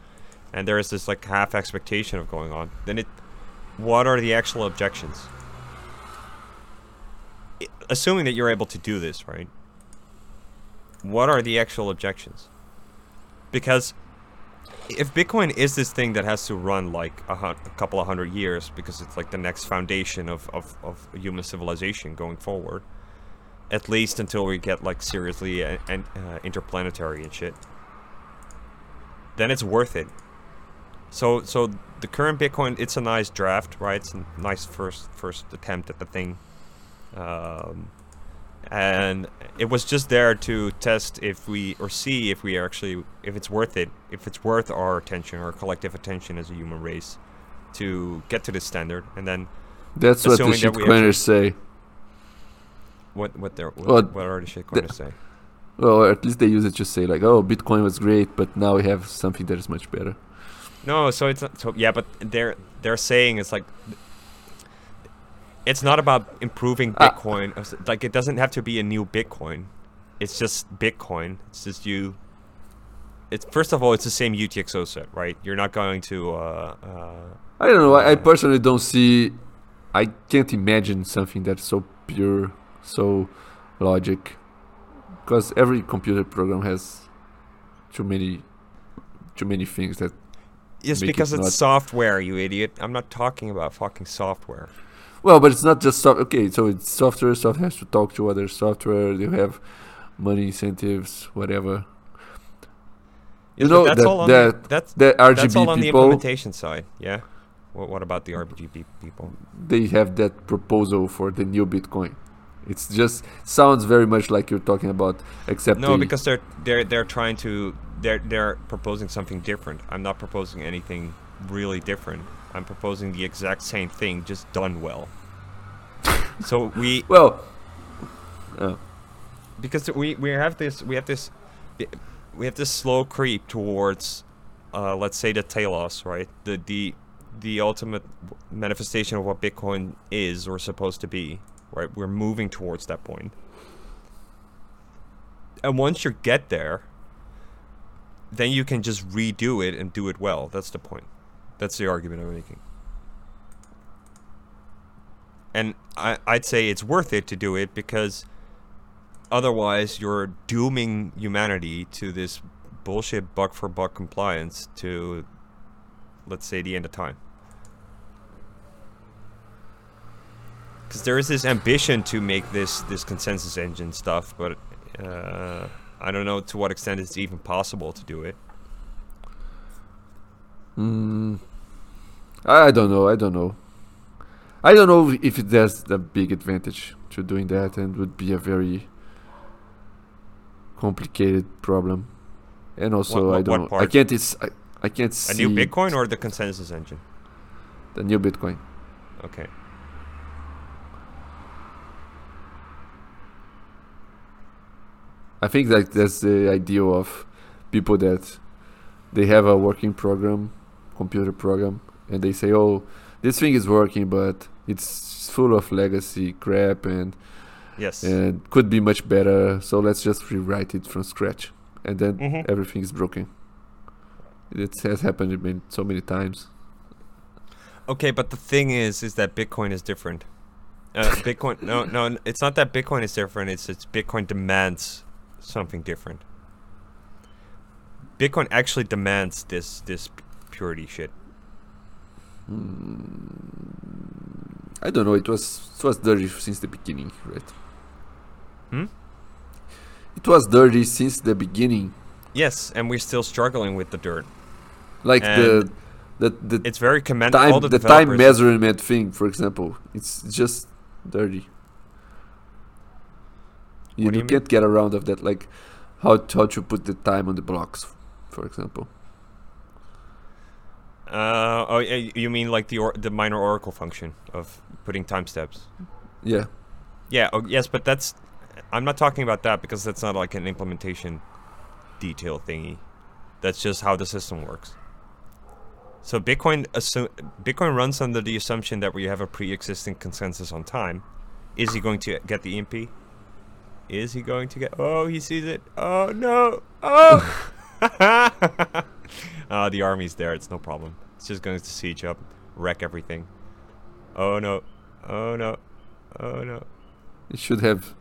and there is this like half expectation of going on. Then it, what are the actual objections? Assuming that you're able to do this, right? What are the actual objections? Because if Bitcoin is this thing that has to run like a, a couple of hundred years because it's like the next foundation of, of, of human civilization going forward, at least until we get like seriously uh, and uh, interplanetary and shit, then it's worth it. So so the current Bitcoin, it's a nice draft, right? It's a nice first first attempt at the thing, um, and it was just there to test if we or see if we actually if it's worth it, if it's worth our attention, our collective attention as a human race, to get to this standard, and then That's what the shitcoiners say. what what they're what, Well, what are the shitcoiners say? Well, at least they use it to say like, "Oh, Bitcoin was great, but now we have something that is much better." No, so it's not, so yeah, but they're they're saying it's like it's not about improving Ah. Bitcoin. uh, Like it doesn't have to be a new Bitcoin. It's just Bitcoin. It's just you. It's first of all, it's the same UTXO set, right? You're not going to. Uh, uh, I don't know. I, I personally don't see. I can't imagine something that's so pure, so logic, because every computer program has too many, too many things that. Yes, Make it because it's not- software, you idiot. I'm not talking about fucking software. Well, but it's not just soft. Okay, so it's software. Software has to talk to other software. You have money incentives, whatever. You know that's that all on that the, that's the RGB that's all on the implementation side. Yeah. What, what about the RGB people? they have that proposal for the new Bitcoin. It's just sounds very much like you're talking about, except No, they- because they're they're they're trying to they're they're proposing something different. I'm not proposing anything really different. I'm proposing the exact same thing, just done well. so we well, uh, because we we have this we have this we have this slow creep towards uh, let's say the telos right? The the the ultimate manifestation of what bitcoin is or supposed to be right? We're moving towards that point. And once you get there then you can just redo it and do it well. That's the point that's the argument i'm making. And I, i'd say it's worth it to do it because otherwise you're dooming humanity to this bullshit bug for bug compliance to let's say the end of time. Because there is this ambition to make this this consensus engine stuff but uh, i don't know to what extent it's even possible to do it. Mm, I don't know. I don't know. I don't know if it has the big advantage to doing that, and would be a very complicated problem. And also, what- I don't. I can't. It's. I, I can't see. a new bitcoin or the consensus engine the new Bitcoin. okay I think that that's the idea of people that they have a working program, computer program, and they say, "Oh, this thing is working, but it's full of legacy crap and yes and could be much better. So let's just rewrite it from scratch." And then Mhm. everything is broken. It has happened so many times. Okay, but the thing is, is that Bitcoin is different. Uh, Bitcoin, no, no, it's not that Bitcoin is different. It's it's Bitcoin demands something different. Bitcoin actually demands this this purity shit. I don't know. It was it was dirty since the beginning, right? Hmm? It was dirty since the beginning. Yes, and we're still struggling with the dirt. Like the the the It's very commendable. time the, the time measurement thing, for example, it's just dirty. You, you can't get around of that. Like how how to put the time on the blocks, for example. Uh, oh, you mean like the or- the miner oracle function of putting timestamps? Yeah, Yeah. Oh, yes, but that's. I'm not talking about that because that's not like an implementation detail thingy. That's just how the system works. So Bitcoin assu- Bitcoin runs under the assumption that we have a pre-existing consensus on time. Is he going to get the EMP? Is he going to get? Oh, he sees it. Oh no! Oh! uh, the army's there. It's no problem. It's just going to siege up, wreck everything. Oh no! Oh no! Oh no! it should have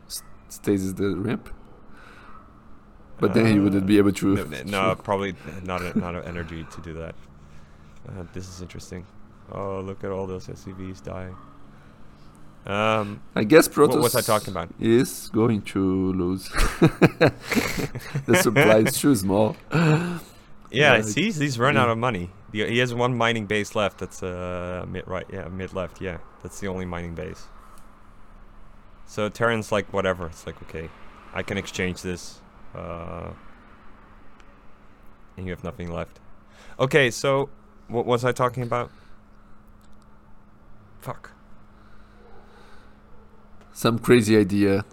stasis the ramp, but then he wouldn't be able to. No, no, probably not a, not a energy to do that. Uh, this is interesting. Oh, look at all those SCVs dying. Um, I guess Protoss. What was I talking about? is going to lose. the supply is too small. yeah, Yeah, it's he's he's run out of money. The, he has one mining base left. That's uh mid right. Yeah, mid left. Yeah, that's the only mining base. So Terran's like whatever. It's like okay, I can exchange this. Uh, and you have nothing left. Okay, so what was I talking about? Fuck. Some crazy idea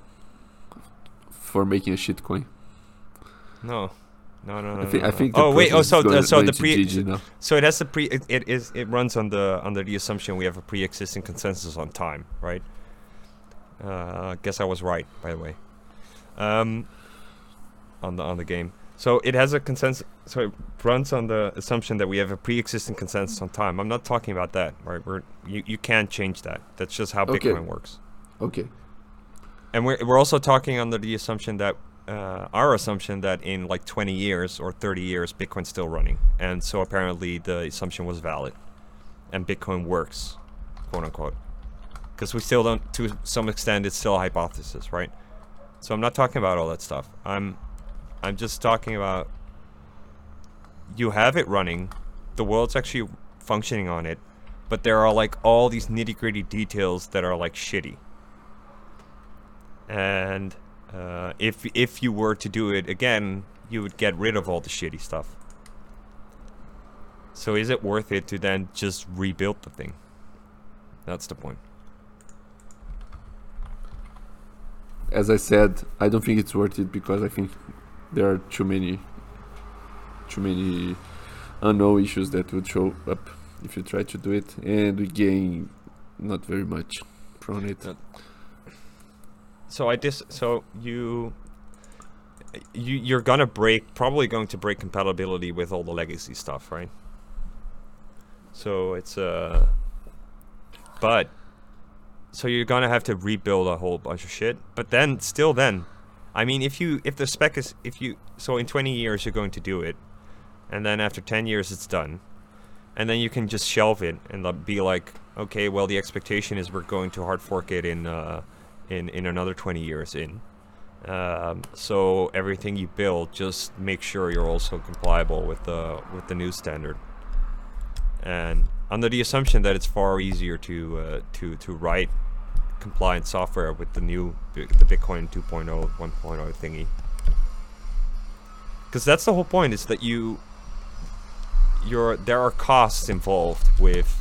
for making a shitcoin. No. No, no, no. I think no, I think. Oh wait. Oh, so uh, so the pre. So it has the pre. It, it is. It runs on the under the assumption we have a pre-existing consensus on time, right? Uh, I guess I was right, by the way. Um, on the on the game. So it has a consensus. So it runs on the assumption that we have a pre-existing consensus on time. I'm not talking about that, right? We're you you can't change that. That's just how Okay. Bitcoin works. Okay. And we're we're also talking under the assumption that uh, our assumption that in like 20 years or 30 years, Bitcoin's still running, and so apparently the assumption was valid, and Bitcoin works, quote unquote, because we still don't. To some extent, it's still a hypothesis, right? So I'm not talking about all that stuff. I'm I'm just talking about you have it running, the world's actually functioning on it, but there are like all these nitty gritty details that are like shitty. And uh, if if you were to do it again, you would get rid of all the shitty stuff. So is it worth it to then just rebuild the thing? That's the point. As I said, I don't think it's worth it because I think there are too many, too many unknown issues that would show up if you try to do it, and we gain not very much from it. So I dis. So you. You you're gonna break probably going to break compatibility with all the legacy stuff, right? So it's uh. But. So you're gonna have to rebuild a whole bunch of shit. But then, still, then, I mean, if you if the spec is if you so in 20 years you're going to do it, and then after 10 years it's done, and then you can just shelve it and be like, okay, well the expectation is we're going to hard fork it in uh, in in another 20 years in. Um, so everything you build, just make sure you're also compliable with the with the new standard. And under the assumption that it's far easier to uh, to to write compliant software with the new the Bitcoin 2.0 1.0 thingy. Because that's the whole point is that you you're there are costs involved with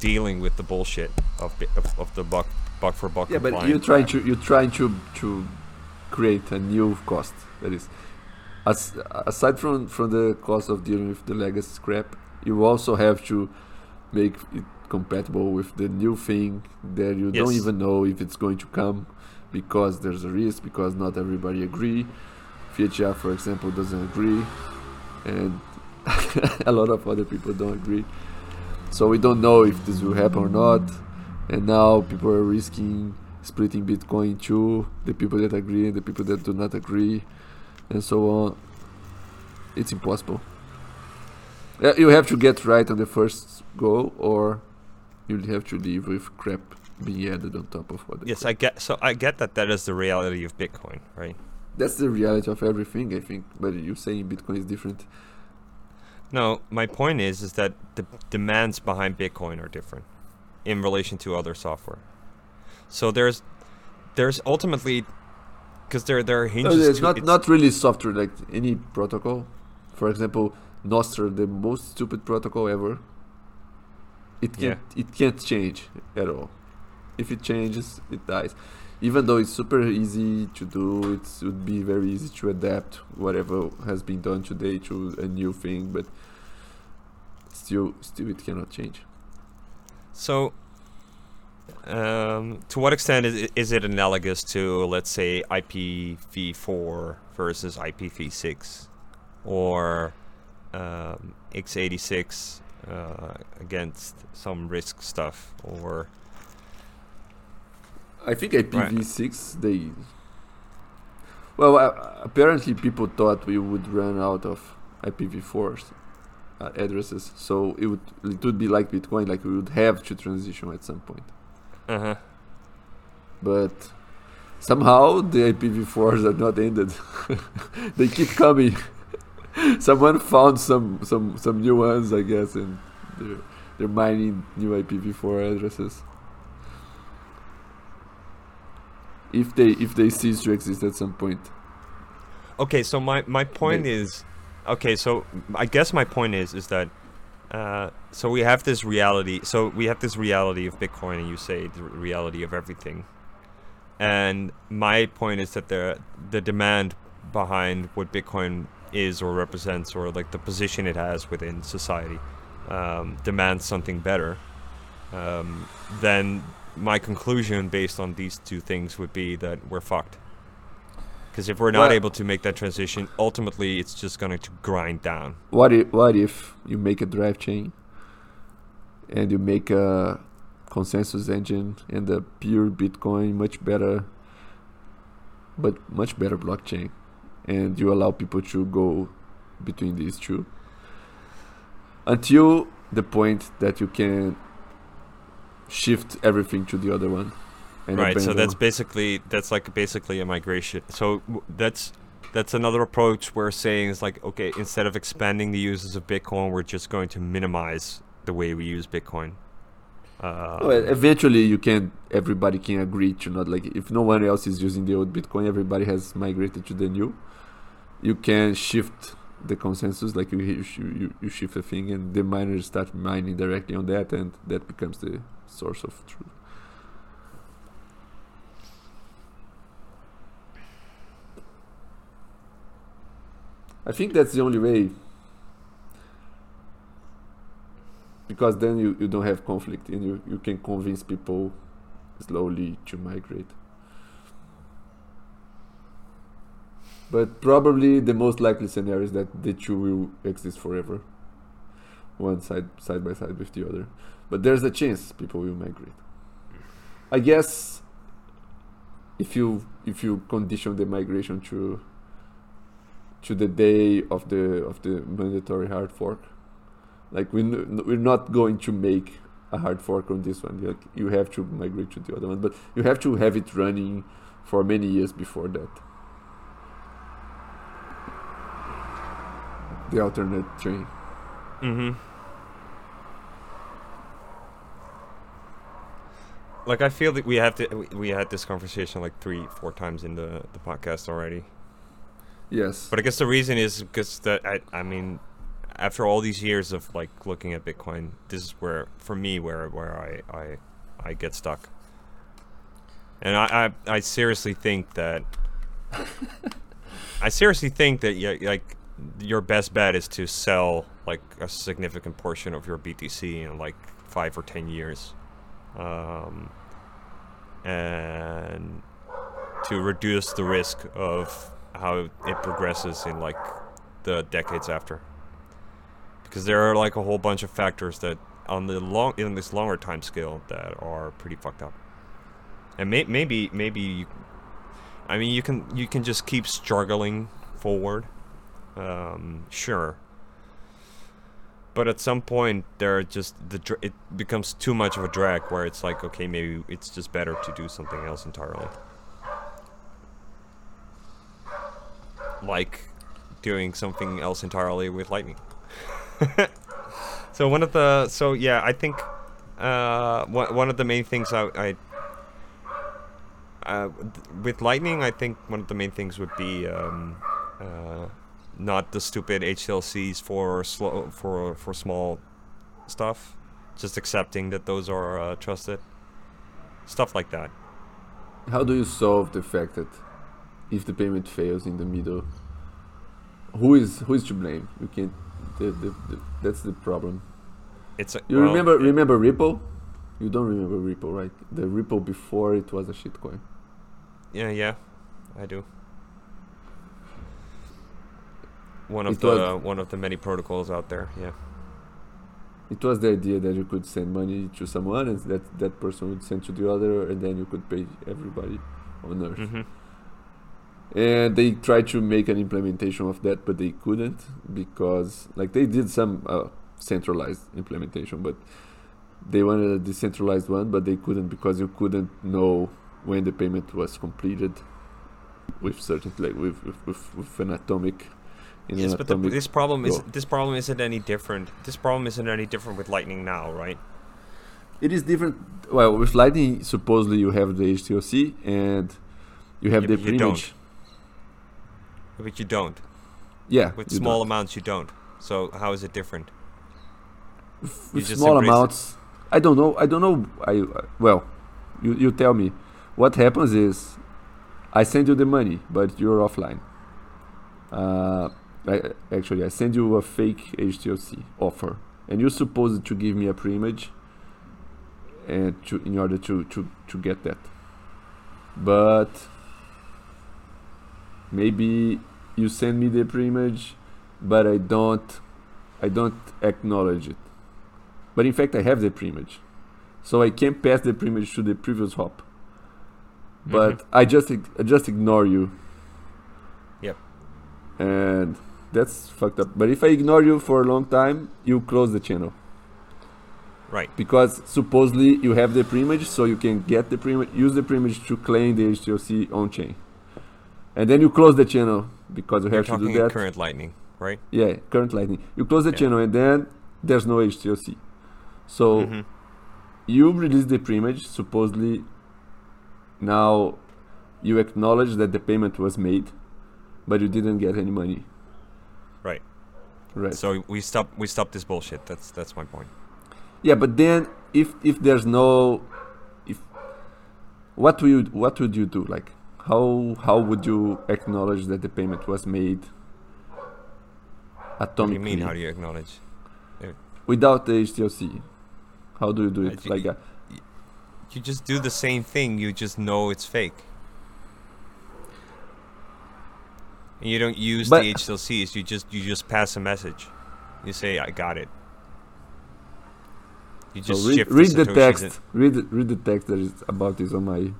dealing with the bullshit of of, of the buck bug for bug Yeah, but you're trying to you're trying to to create a new cost. That is, as, aside from from the cost of dealing with the legacy scrap, you also have to make it compatible with the new thing that you don't even know if it's going to come because there's a risk because not everybody agree. FHR, for example, doesn't agree, and a lot of other people don't agree. So we don't know if this will happen or not. And now people are risking splitting Bitcoin in two the people that agree and the people that do not agree, and so on. It's impossible. You have to get right on the first go, or you'll have to live with crap being added on top of what. Yes, crap- I get. So I get that that is the reality of Bitcoin, right? That's the reality of everything, I think. But you saying Bitcoin is different. No, my point is is that the demands behind Bitcoin are different in relation to other software. So there's there's ultimately because there there are No, hinges. it's to, not it's- not really software like any protocol. For example, Nostr, the most stupid protocol ever. It can't it can't change at all. If it changes, it dies. Even though it's super easy to do, it would be very easy to adapt whatever has been done today to a new thing, but still still it cannot change. So, um, to what extent is it, is it analogous to, let's say, IPv4 versus IPv6, or um, x86 uh, against some RISC stuff, or? I think IPv6 they well uh, apparently people thought we would run out of IPv4 uh, addresses. So it would it would be like Bitcoin like we would have to transition at some point. Uh huh. but somehow the IPv4s are not ended. They keep coming. Someone found some some some new ones I guess and they're, they're mining new IPv4 addresses. If they if they cease to exist at some point. Okay, so my my point They- is, okay, so I guess my point is is that, uh, so we have this reality. So we have this reality of Bitcoin, and you say the reality of everything. And my point is that the the demand behind what Bitcoin is or represents, or like the position it has within society, um, demands something better. Um, then my conclusion based on these two things would be that we're fucked. Because if we're not Well- able to make that transition, ultimately it's just going to grind down. what if what if you make a drive chain and you make a consensus engine and a pure bitcoin much better but much better blockchain and you allow people to go between these two until the point that you can shift everything to the other one right. So that's basically that's like basically a migration. So that's that's another approach we're saying is like, okay, instead of expanding the uses of Bitcoin, we're just going to minimize the way we use Bitcoin. Uh, Well, eventually, you can. Everybody can agree to not like if no one else is using the old Bitcoin, everybody has migrated to the new. You can shift the consensus, like you you, you, you shift a thing, and the miners start mining directly on that, and that becomes the source of truth. I think that's the only way. Because then you, you don't have conflict and you, you can convince people slowly to migrate. But probably the most likely scenario is that the two will exist forever. One side side by side with the other. But there's a chance people will migrate. I guess if you if you condition the migration to to the day of the of the mandatory hard fork like we we're not going to make a hard fork on this one like you have to migrate to the other one but you have to have it running for many years before that the alternate train Mm-hmm. Like I feel that we have to. we- We had this conversation like three, four times in the the podcast already. Yes But I guess the reason is because that I, I mean, after all these years of like looking at Bitcoin, this is where, for me, where where I I, I get stuck. And I, I I seriously think that I seriously think that yeah, like your best bet is to sell like a significant portion of your BTC in like five or ten years, um, and to reduce the risk of how it progresses in like the decades after. Because there are like a whole bunch of factors that on the long in this longer time scale that are pretty fucked up. And may- maybe maybe I mean you can you can just keep struggling forward. Um, sure. But at some point there are just the dr- it becomes too much of a drag where it's like okay maybe it's just better to do something else entirely. Like doing something else entirely with lightning. so one of the so yeah, I think uh, one of the main things I, I uh, with lightning, I think one of the main things would be um, uh, not the stupid HTLCs for slow for for small stuff, just accepting that those are uh, trusted, stuff like that. how do you solve the fact that if the payment fails in the middle. Who is who is to blame? You can't the, the, the, that's the problem. It's a, you well, remember it- remember ripple? You don't remember ripple right? The ripple before it was a shitcoin. Yeah, yeah, I do. One of It the was- one of the many protocols out there. Yeah. it was the idea that you could send money to someone and that that person would send to the other and then you could pay everybody on earth. Hmm and they tried to make an implementation of that but they couldn't because like they did some uh, centralized implementation but they wanted a decentralized one but they couldn't because you couldn't know when the payment was completed with certain like with with, with, with an atomic in Yes, an but the, this problem is this problem isn't any different. This problem isn't any different with Lightning now, right? it is different well with lightning supposedly you have the HTLC and you have Yeah, the preimage But you don't. yeah With small don't. amounts, you don't. So how is it different? you with small embrace it. amounts i don't know i don't know i uh, well you, you tell me what happens is i send you the money but you're offline uh, I, actually i send you a fake HTLC offer and you're supposed to give me a preimage and to in order to to to get that but maybe you send me the preimage but i don't i don't acknowledge it but in fact I have the preimage. So I can pass the preimage to the previous hop. But Mhm. I just I just ignore you. Yep. And that's fucked up. But if I ignore you for a long time, you close the channel. right. Because supposedly you have the preimage, so you can get the preimage, use the preimage to claim the HTLC on chain. And then you close the channel because you You're have to do that. current lightning, right? Yeah, current lightning. You close the Yeah. channel and then there's no HTLC. So Mhm. you release the pre-image. Supposedly, now you acknowledge that the payment was made, but you didn't get any money. Right. Right. So we stop we stop this bullshit. That's that's my point. yeah, but then if if there's no if what will you what would you do? Like how how would you acknowledge that the payment was made? What do you mean? How do you acknowledge? without the HTLC. How do you do Uh, it? you- Like a, You just do the same thing. You just know it's fake. And you don't use But- the HTLCs. You just you just pass a message. You say I got it. You so just read, shift read the Satoshis text. in- Read the- read the text that is about this on my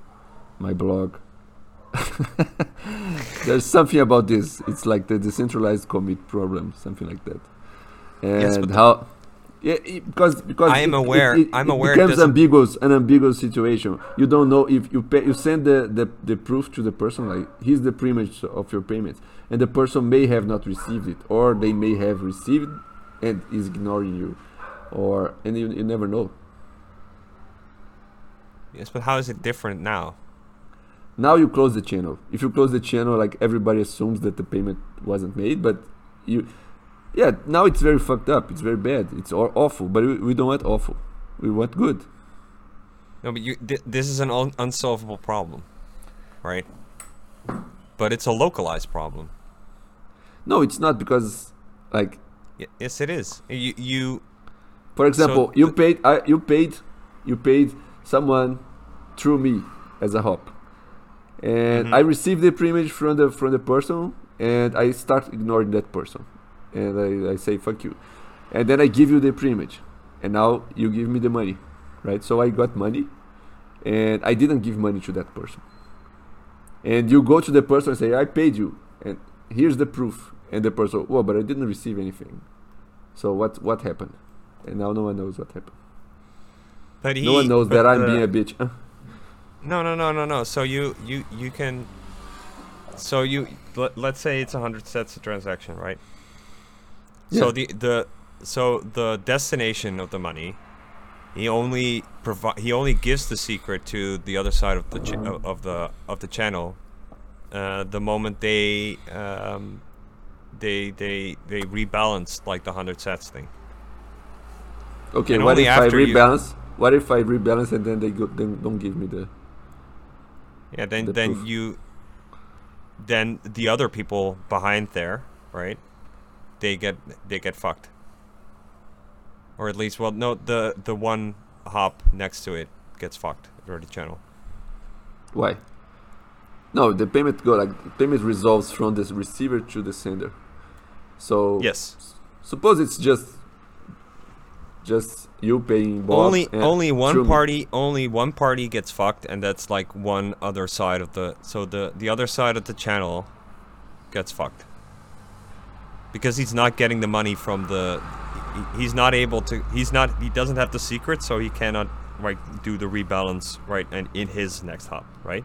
my blog. There's something about this. It's like the decentralized commit problem, something like that. And Yes, but how? Yeah, it- because because I am it- it- aware- It, I'm aware it becomes ambiguous, an ambiguous situation. You don't know if you pay, you send the, the the proof to the person like here's the pre-image of your payment, and the person may have not received it, or they may have received and is ignoring you, or and you, you never know. Yes, but how is it different now? Now you close the channel. If you close the channel, like everybody assumes that the payment wasn't made, but you, yeah, now it's very fucked up. It's very bad. It's awful. But we, we don't want awful. We want good. No, but you. Th- this is an un- unsolvable problem, right? But it's a localized problem. No, it's not because, like, yes, it is. You you for example, you the- paid, I, you paid, you paid someone through me as a hop, and Mhm. I received the pre-image from the from the person, and I start ignoring that person, and I, I say fuck you, and then I give you the pre-image, and now you give me the money, right? So I got money, and I didn't give money to that person, and you go to the person and say I paid you, and here's the proof, and the person, well, but I didn't receive anything, so what what happened? And now no one knows what happened. but he, no one knows that I'm being a bitch. No, no, no, no, no. So you you you can. So you let, let's say it's a hundred sats a transaction, right? Yeah. So the the so the destination of the money, he only provide he only gives the secret to the other side of the ch- of the of the channel, uh, the moment they um, they they they rebalance like the hundred sats thing. Okay, And what if I after you- rebalance? What if I rebalance and then they go, then don't give me the? Yeah, then the then proof. you then the other people behind there, right? They get they get fucked. Or at least well no the the one hop next to it gets fucked or the channel. Why? No, the payment go like the payment resolves from the receiver to the sender. So Yes. suppose it's just just you paying Bob only only one me. party only one party gets fucked and that's like one other side of the so the the other side of the channel gets fucked. Because he's not getting the money from the he- he's not able to he's not he doesn't have the secret so he cannot like do the rebalance right and in his next hop, right?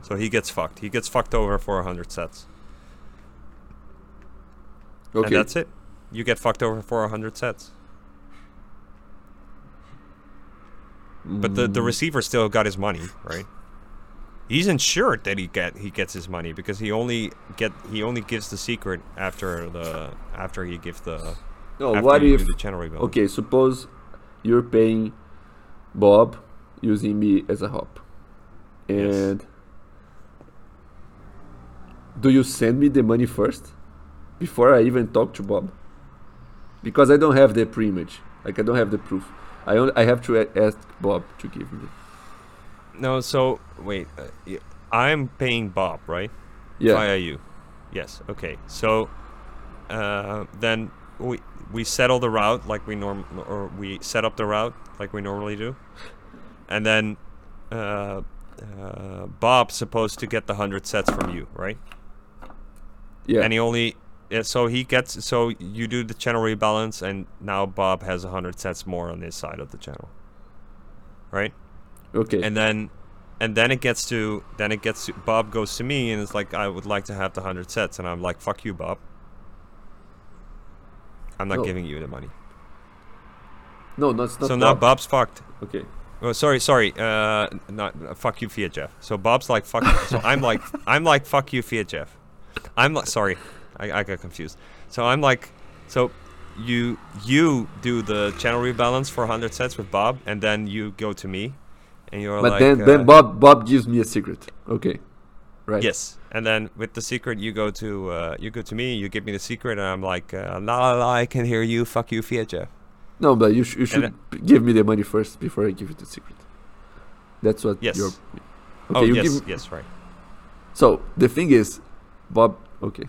So he gets fucked. He gets fucked over for 100 sats. Okay. And that's it. You get fucked over for 100 sats. But the, the Mm, receiver still got his money, right? He's insured that he get he gets his money because he only get he only gives the secret after the after he gives the no, what you if? the channel rebalance. Okay, suppose you're paying Bob using me as a hop, Yes. and do you send me the money first before I even talk to Bob? Because I don't have the pre-image, like I don't have the proof. I only, I have to ask Bob to give me. No, so wait, uh, I'm paying Bob, right? Yeah. Via you. Yes. Okay. So uh, then we we settle the route like we norm or we set up the route like we normally do, and then uh, uh, Bob's supposed to get the hundred sats from you, right? yeah. And he only so he gets so you do the channel rebalance, and now Bob has hundred sats more on his side of the channel, right? okay. And then and then it gets to then it gets to Bob goes to me and it's like I would like to have the hundred sets, and I'm like, fuck you, Bob. I'm not No. giving you the money. No, it's not. so now Bob's fucked. Okay. Oh, sorry, sorry. Uh, not uh, fuck you, fiatjaf. So Bob's like fuck. so I'm like I'm like fuck you, fiatjaf. I'm like sorry, I, I got confused. So I'm like, so you you do the channel rebalance for 100 sats with Bob, and then you go to me, and you're But like, then, uh, then Bob, Bob gives me a secret. Okay. Right. Yes, and then with the secret, you go to uh, you go to me. You give me the secret, and I'm like, uh, la la la. I can hear you. Fuck you, fiatjaf. No, but you, sh- you should then- give me the money first before I give you the secret. That's what Yes. you're. Okay, oh you yes, give. yes, right. So the thing is, Bob. Okay.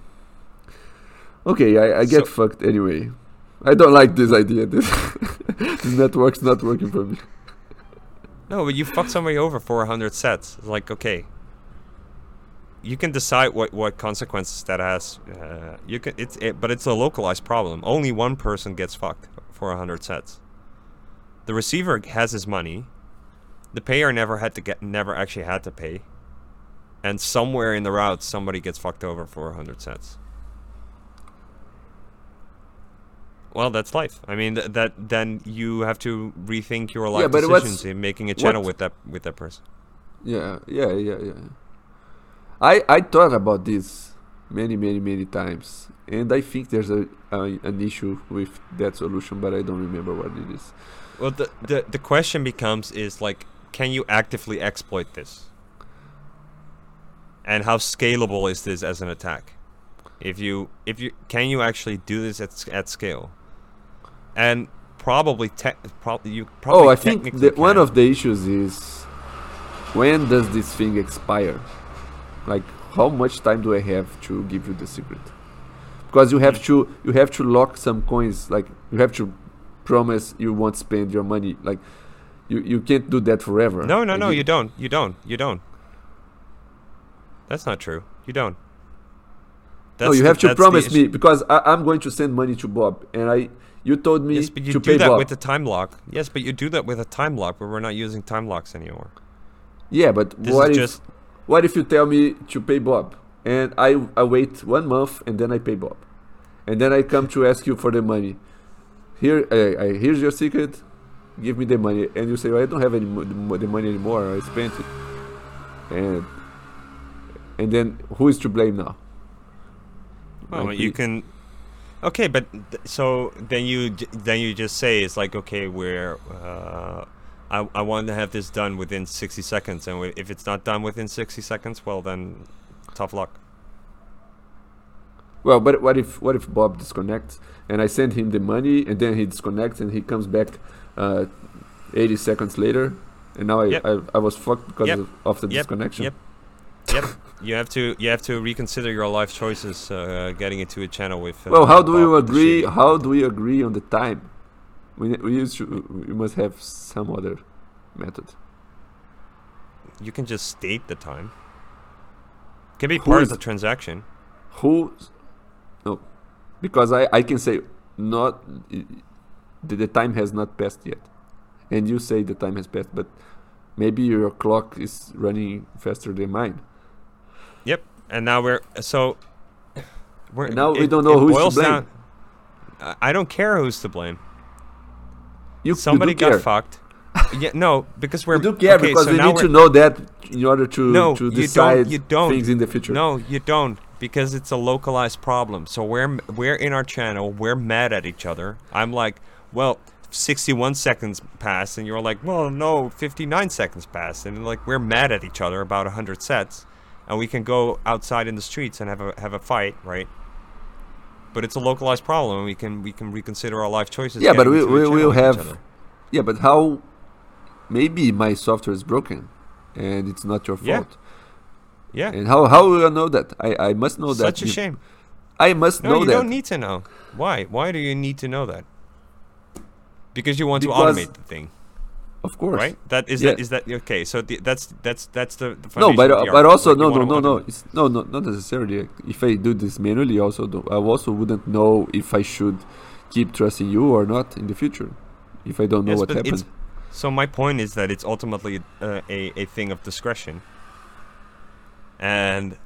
Okay, I, I get So- fucked anyway. I don't like this idea. This, this network's not working for me. No, but you fucked somebody over for 100 sats. It's like, okay. You can decide what, what consequences that has. Uh, you can it's it, but it's a localized problem. Only one person gets fucked for 100 sats. The receiver has his money. The payer never had to get never actually had to pay. And somewhere in the route somebody gets fucked over for 100 sats. Well, that's life. I mean, th- that then you have to rethink your life Yeah, decisions in making a channel what- with that with that person. Yeah, yeah, yeah, yeah. I I thought about this many, many, many times, and I think there's a, a an issue with that solution, but I don't remember what it is. Well, the, the the question becomes is like, can you actively exploit this? And how scalable is this as an attack? If you if you can you actually do this at at scale? And probably te- probably you probably oh, I think the, one of the issues is when does this thing expire? Like, how much time do I have to give you the secret? Because you have hmm. to you have to lock some coins. Like you have to promise you won't spend your money. Like you you can't do that forever. No, no, no, you don't. You don't. You don't. That's not true. You don't. no, That's you the- have to promise me because I, I'm going to send money to Bob, and I you told me Yes, but you to do that Bob. with the time lock. Yes, but you do that with a time lock, but we're not using time locks anymore. yeah, but This what is if just what if you tell me to pay Bob, and I I wait one month and then I pay Bob, and then I come to ask you for the money. Here, I, I here's your secret. Give me the money, and you say "Oh, I don't have any the money anymore. I spent it, and and then who is to blame now? Well, Like you can. Okay, but th- so then you j- then you just say it's like okay, we're. Uh, I I want to have this done within sixty seconds, and if it's not done within sixty seconds, well then, tough luck. Well, but what if what if Bob disconnects and I send him the money and then he disconnects and he comes back uh, 80 seconds later and now I, Yep. I, I was fucked because Yep. of, of the Yep. disconnection. Yep. Yep. You have to you have to reconsider your life choices uh, getting into a channel with. Uh, Well, how do we agree? How do we agree on the time? We we used to, we must have some other method. You can just state the time. Can be Who part of the transaction. Who? No, because I I can say not the, the time has not passed yet, and you say the time has passed, but maybe your clock is running faster than mine. Yep. And now we're so. We're, And now we don't know it who's to blame. down- I- don't care who's to blame. You Somebody you got care. fucked. yeah, no, because we're We do care okay, because so we need to know that in order to No, to you don't- decide you don't. things in the future. No, you don't, because it's a localized problem. So we're we're in our channel, we're mad at each other. I'm like, well, 61 seconds passed, and you're like, well, no, 59 seconds passed, and like we're mad at each other about 100 sats, and we can go outside in the streets and have a have a fight, right? But it's a localized problem, we can we can reconsider our life choices. Yeah, but we we will have. Yeah, but how? Maybe my software is broken, and it's not your fault. Yeah, yeah. And how how will I know that? I I must know that. such a you- shame. I must No, know you that. don't need to know. Why? Why do you need to know that? Because you want Because- to automate the thing, of course. right? That is Yeah. that is that okay? So the, that's that's that's the, the No, but uh, but also no no no no it's no no not necessarily. If I do this manually, also do, I also wouldn't know if I should keep trusting you or not in the future, if I don't know Yes, what happened. So my point is that it's ultimately uh, a a thing of discretion. And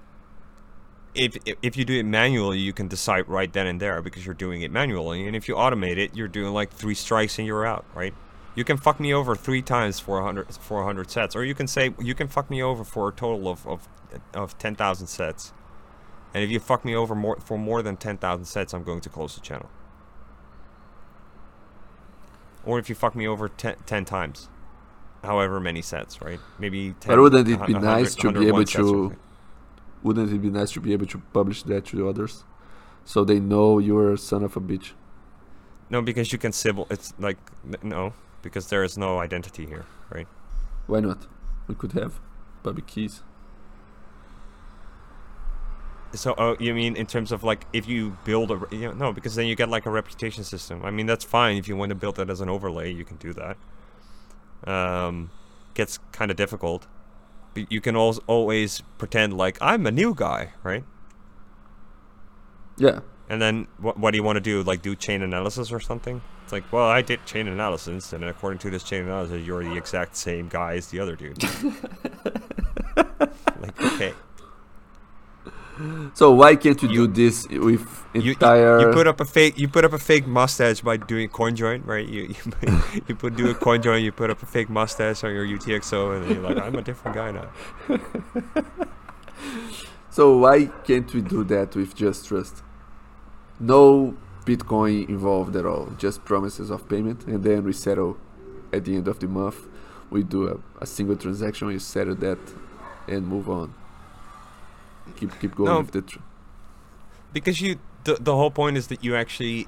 if if- if you do it manually, you can decide right then and there because you're doing it manually. And if you automate it, you're doing like three strikes and you're out, right? You can fuck me over three times for 100, 400 sats, or you can say you can fuck me over for a total of of, of 10,000 sats. And if you fuck me over more for more than 10,000 sats, I'm going to close the channel. Or if you fuck me over 10, 10 times, however many sats, right? Maybe 10. But wouldn't it be nice to be able 101 sats or to- Wouldn't it be nice to be able to publish that to others, so they know you're a son of a bitch? No, because you can Sybil. It's like no, because there is no identity here, right? Why not? We could have public keys. So, oh, you mean in terms of like if you build a you know, no, because then you get like a reputation system. I mean, that's fine if you want to build that as an overlay, you can do that. Um, gets kind of difficult. But you can always always pretend like I'm a new guy, right? Yeah, And then what what do you want to do? Like do chain analysis or something? It's like, well, I did chain analysis, and according to this chain analysis, you're the exact same guy as the other dude. like, okay. So why can't you, You- do this with You, you- entire? you, put up a fake you put up a fake mustache by doing coin join, right? You you, you put do a coin join, you put up a fake mustache on your UTXO, and then you're like, I'm a different guy now. so why can't we do that with Just Trust? No Bitcoin involved at all. Just promises of payment, and then we settle at the end of the month. We do a, a single transaction. We settle that, and move on. Keep keep going No. with the. Tr- because you the, the whole point is that you actually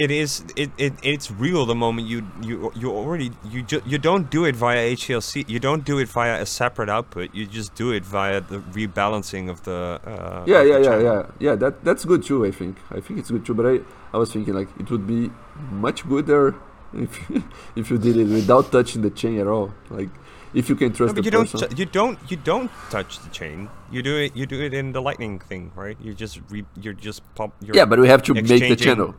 it is it, it it's real the moment you you you already you ju- you don't do it via HTLC you don't do it via a separate output you just do it via the rebalancing of the uh, yeah, of yeah, the yeah, yeah, yeah. That that's good too. I think. I think it's good too. But I I was thinking like it would be much gooder if if you did it without touching the chain at all. Like if you can No, trust but the you don't person. you don't you don't touch the chain you do it you do it in the lightning thing right you just re, you're just pop you're yeah, but we have to make the channel.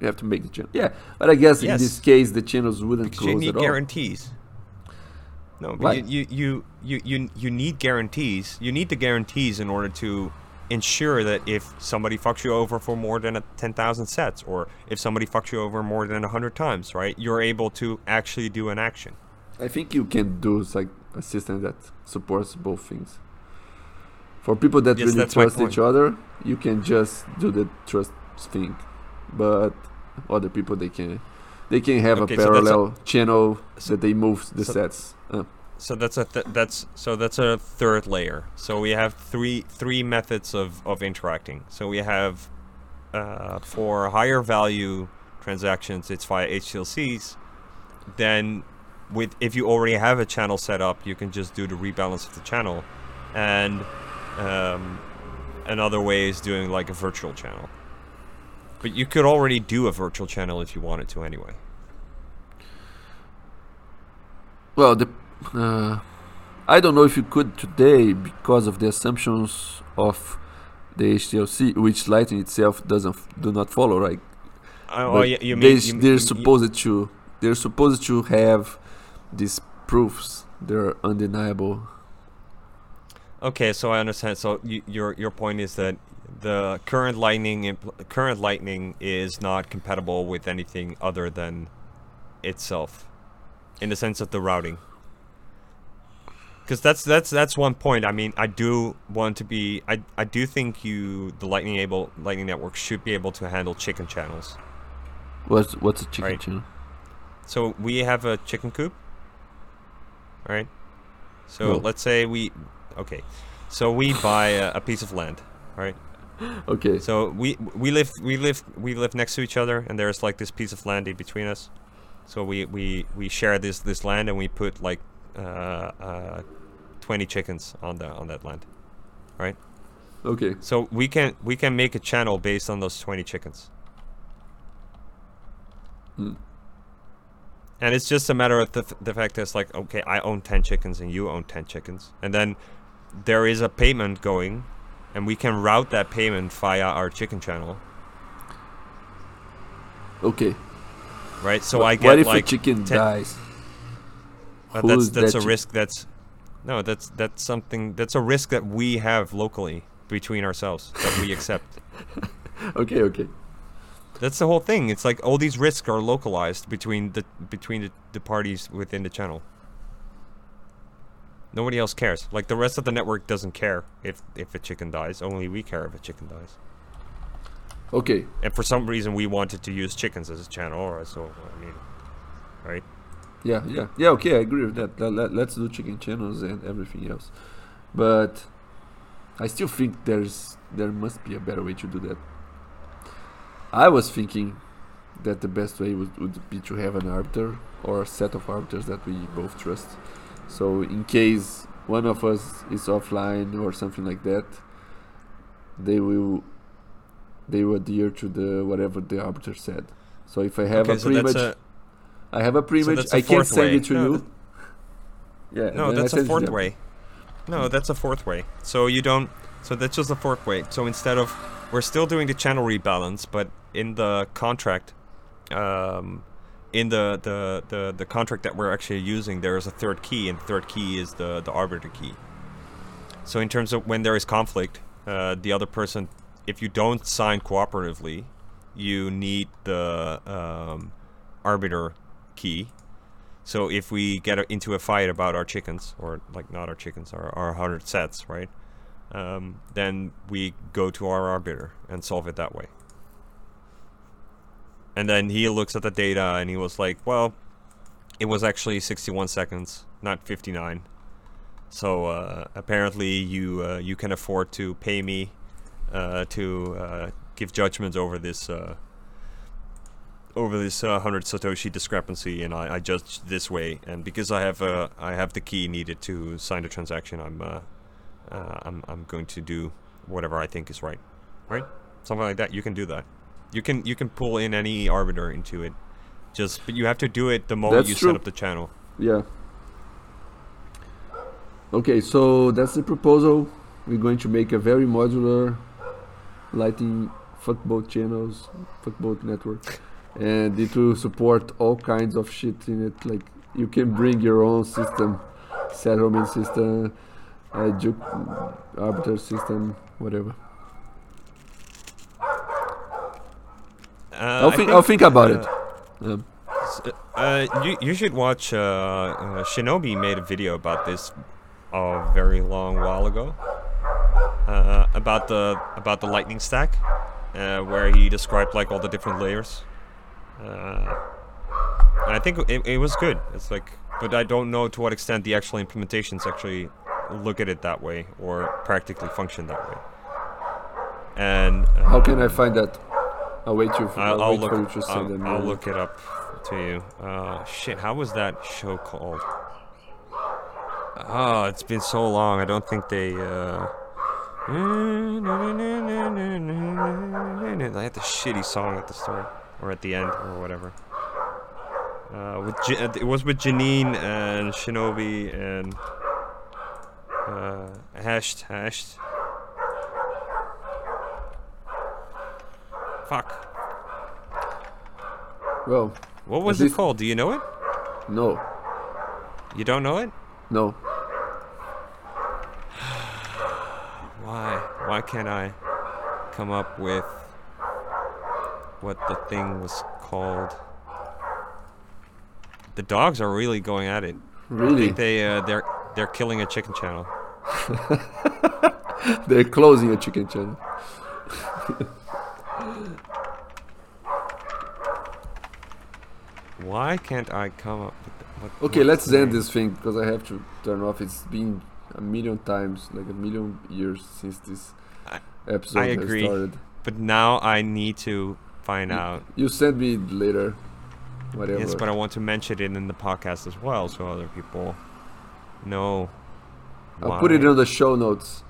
We have to make the channel. Yeah, but I guess in this case the channels wouldn't Because you close need at all. guarantees. No, but you, you, you, you, you, you need guarantees. You need the guarantees in order to ensure that if somebody fucks you over for more than 10,000 sats, or if somebody fucks you over more than 100 times, right, you're able to actually do an action. I think you can do like a system that supports both things. For people that Yes, really trust each other, you can just do the trust thing. But other people they can they can have Okay, a so a- parallel channel so- that they move the so- sats. Uh, So that's a th- that's so that's a third layer. So we have three three methods of, of interacting. So we have uh, for higher value transactions, it's via HTLCs. Then, with if you already have a channel set up, you can just do the rebalance of the channel, and um, another way is doing like a virtual channel. But you could already do a virtual channel if you wanted to anyway. well, the uh, I don't know if you could today because of the assumptions of the HTLC, which Lightning itself doesn't do not follow, right? Uh, But well, you, you they, mean you, they're you- supposed to they're supposed to have these proofs. They're undeniable. Okay, so I understand. So y- your your point is that the current lightning current lightning is not compatible with anything other than itself, in the sense of the routing. Because that's that's that's one point. I mean, I do want to be. I I do think you the lightning able lightning network should be able to handle chicken channels. What's what's a chicken Right. channel? So we have a chicken coop, all right So let's say we, okay, so we buy a, a piece of land, right? Okay. So we we live we live we live next to each other, and there's like this piece of land in between us. So we we we share this this land, and we put like uh, uh, twenty chickens on the on that land, right? Okay. So we can we can make a channel based on those twenty chickens. Hmm. And it's just a matter of the, the fact that it's like, okay, I own 10 chickens and you own 10 chickens. And then there is a payment going, and we can route that payment via our chicken channel, Okay. right? So I get what if like a chicken 10 dies? Uh, that's that's that a chi- risk. That's no, that's that's something. That's a risk that we have locally between ourselves that we accept. Okay, okay. That's the whole thing. It's like all these risks are localized between the between the, the parties within the channel. Nobody else cares. Like the rest of the network doesn't care if if a chicken dies. Only we care if a chicken dies. Okay, And for some reason, we wanted to use chickens as a channel, or so. I mean, right? yeah, yeah, yeah. Okay, I agree with that. Let, let, let's do chicken channels and everything else. But I still think there's there must be a better way to do that. I was thinking that the best way would, would be to have an arbiter or a set of arbiters that we both trust. So in case one of us is offline or something like that, they will they will adhere to the whatever the arbiter said. So if I have okay, a so pre-match, a I have a that's a I can't send way. it to No, you. Yeah. No, that's a send it to fourth way. No, that's a fourth way. So you don't. So that's just a fourth way. So instead of, we're still doing the channel rebalance, but in the contract, um, in the the the, the contract that we're actually using, there is a third key, and the third key is the the arbiter key. So in terms of when there is conflict, uh, the other person, if you don't sign cooperatively, you need the um, arbiter key. So if we get into a fight about our chickens, or like not our chickens, our, our hundred sets, right? Um, then we go to our arbiter and solve it that way. And then he looks at the data and he was like, well, it was actually 61 seconds, not 59. So uh, apparently you uh, you can afford to pay me uh, to uh, give judgments over this uh, over this uh, 100 satoshi discrepancy, and I, I judged this way. And because I have uh, I have the key needed to sign the transaction, I'm uh, uh, I'm I'm going to do whatever I think is right, right? Something like that. You can do that. You can you can pull in any arbiter into it. Just but you have to do it the moment That's you true. set up the channel. Yeah. Okay, so that's the proposal. We're going to make a very modular lightning fuckboat channels, fuck bolt network, and it will support all kinds of shit in it. Like you can bring your own system, settlement system, uh, juke arbiter system, whatever. I'll I think, I'll think about uh, it. Um, Uh, you you should watch. Uh, uh, Shinobi made a video about this a very long while ago. Uh, about the about the lightning stack, uh, where he described like all the different layers. Uh, and I think it, it was good. It's like, but I don't know to what extent the actual implementations actually look at it that way or practically function that way. And uh, how can I find that? I'll wait, you, I'll, I'll I'll wait look. for you to send I'll, them. I'll look it up to you. Uh, shit, how was that show called? Oh, it's been so long. I don't think they. Uh... I had the shitty song at the start or at the end or whatever. Uh, with J- uh, it was with Janine and Shinobi and uh, hashed hashed. Fuck. Well, What was it called? Do you know it? no, You don't know it? no. Why? Why can't I come up with what the thing was called? The dogs are really going at it. I Really? think they uh, they're they're killing a chicken channel. They're closing a chicken channel. Why can't I come up with what, Okay, let's end this thing because I have to turn off. It's been a million times, like a million years since this I- episode I agree. started. But now I need to find out. You send me later, whatever. Yes, but I want to mention it in the podcast as well, so other people know. I'll put it in the show notes.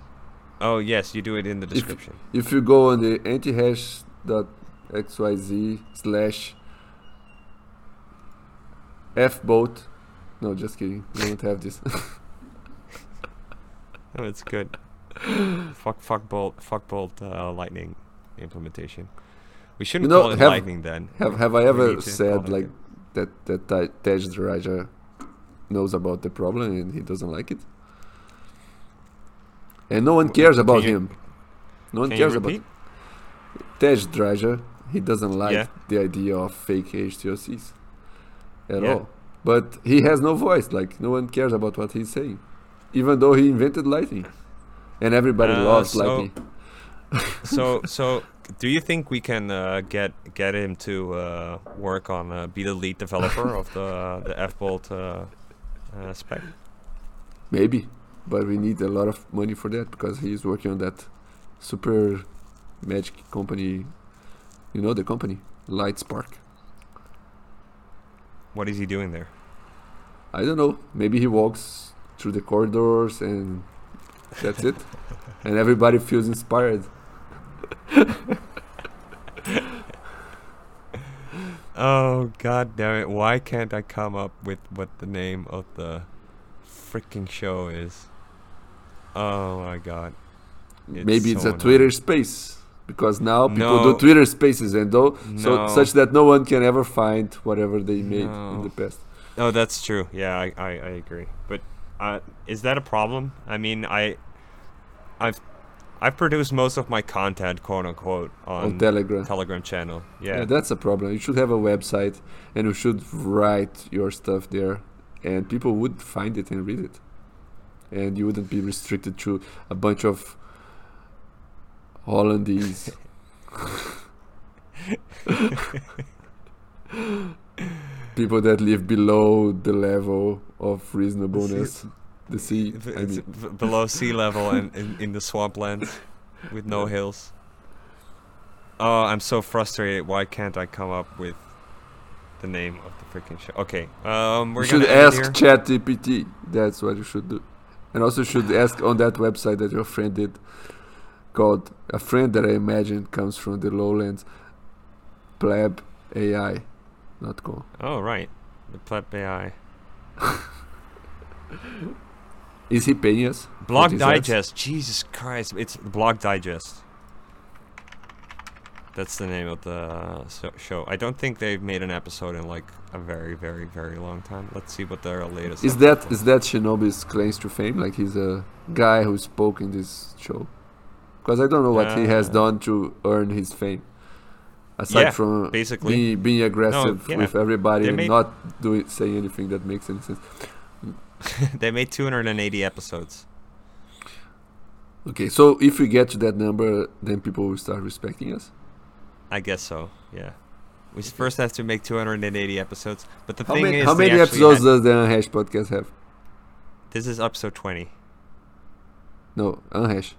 Oh yes, you do it in the description. If you go on the antihash.xyz slash fboat. No, just kidding. We don't have this. Oh, it's good. fuck, fuck bolt, fuck bolt, uh, lightning implementation. We shouldn't know, call it have- lightning then. have have I ever need to call said like that that Tadge Dryja knows about the problem and he doesn't like it. And no one cares about you- him. No one you cares about? Tadge Dryja. He doesn't like Yeah. the idea of fake HTLCs at Yeah. all. But he has no voice. Like no one cares about what he's saying, even though he invented Lightning, and everybody Uh, loves so- Lightning. so so do you think we can uh, get get him to uh, work on uh, be the lead developer of the the F Bolt uh, uh, spec? Maybe, but we need a lot of money for that because he's working on that super magic company. You know the company, Lightspark. What is he doing there? I don't know. Maybe he walks through the corridors and that's it, and everybody feels inspired. Oh god damn it! Why can't I come up with what the name of the freaking show is? Oh my god! It's Maybe it's so a Twitter space because now people do Twitter spaces and though so such that no one can ever find whatever they made in the past. Oh, that's true. Yeah, I, I, I agree. But uh, is that a problem? I mean, I, I've, I've produced most of my content, quote unquote, on, on Telegram. Telegram channel. Yeah. Yeah. that's a problem. You should have a website and you should write your stuff there and people would find it and read it. And you wouldn't be restricted to a bunch of Hollandese people that live below the level of reasonableness. The sea. V- I it's mean, v- below sea level and in, in the swampland with no hills. Oh, I'm so frustrated. Why can't I come up with the name of the freaking show? Okay, um, we're you should ask here. ChatGPT. That's what you should do. And also should ask on that website that your friend did called a friend that I imagine comes from the lowlands pleb AI not cool. Oh right, the pleb AI. Is he paying us? Block? Digest. Jesus Christ, it's Block Digest. That's the name of the uh, show. I don't think they've made an episode in like a very, very, very long time. Let's see what their latest. Is that is that Shinobi's claims to fame? Like he's a guy who spoke in this show? Because I don't know what he has Uh, done to earn his fame. Aside Yeah, from basically. being, being aggressive yeah. with everybody They and made- not doing say anything that makes any sense. they made 280 episodes. Okay, so if we get to that number, then people will start respecting us. I guess so. Yeah. We first have to make 280 episodes, but the How thing many, is, how many episodes had- does the Unhash podcast have? this is episode 20. No, Unhash.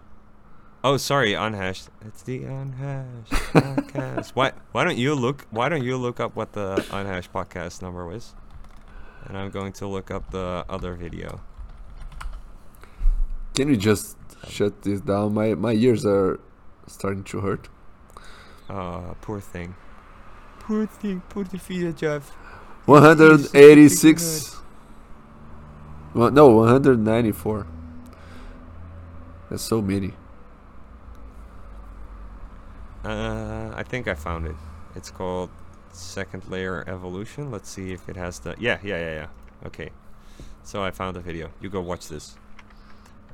Oh, sorry, unhashed. It's the unhashed podcast. Why? Why don't you look? Why don't you look up what the unhashed podcast number was? And I'm going to look up the other video. Can you just shut this down? My my ears are starting to hurt. Uh, poor thing. Poor thing. Poor fiatjaf. 186. Well, no, 194. That's so many. Uh, I think I found it. It's called Second Layer Evolution. Let's see if it has the. Yeah, yeah, yeah, yeah. Okay. So I found the video. You go watch this.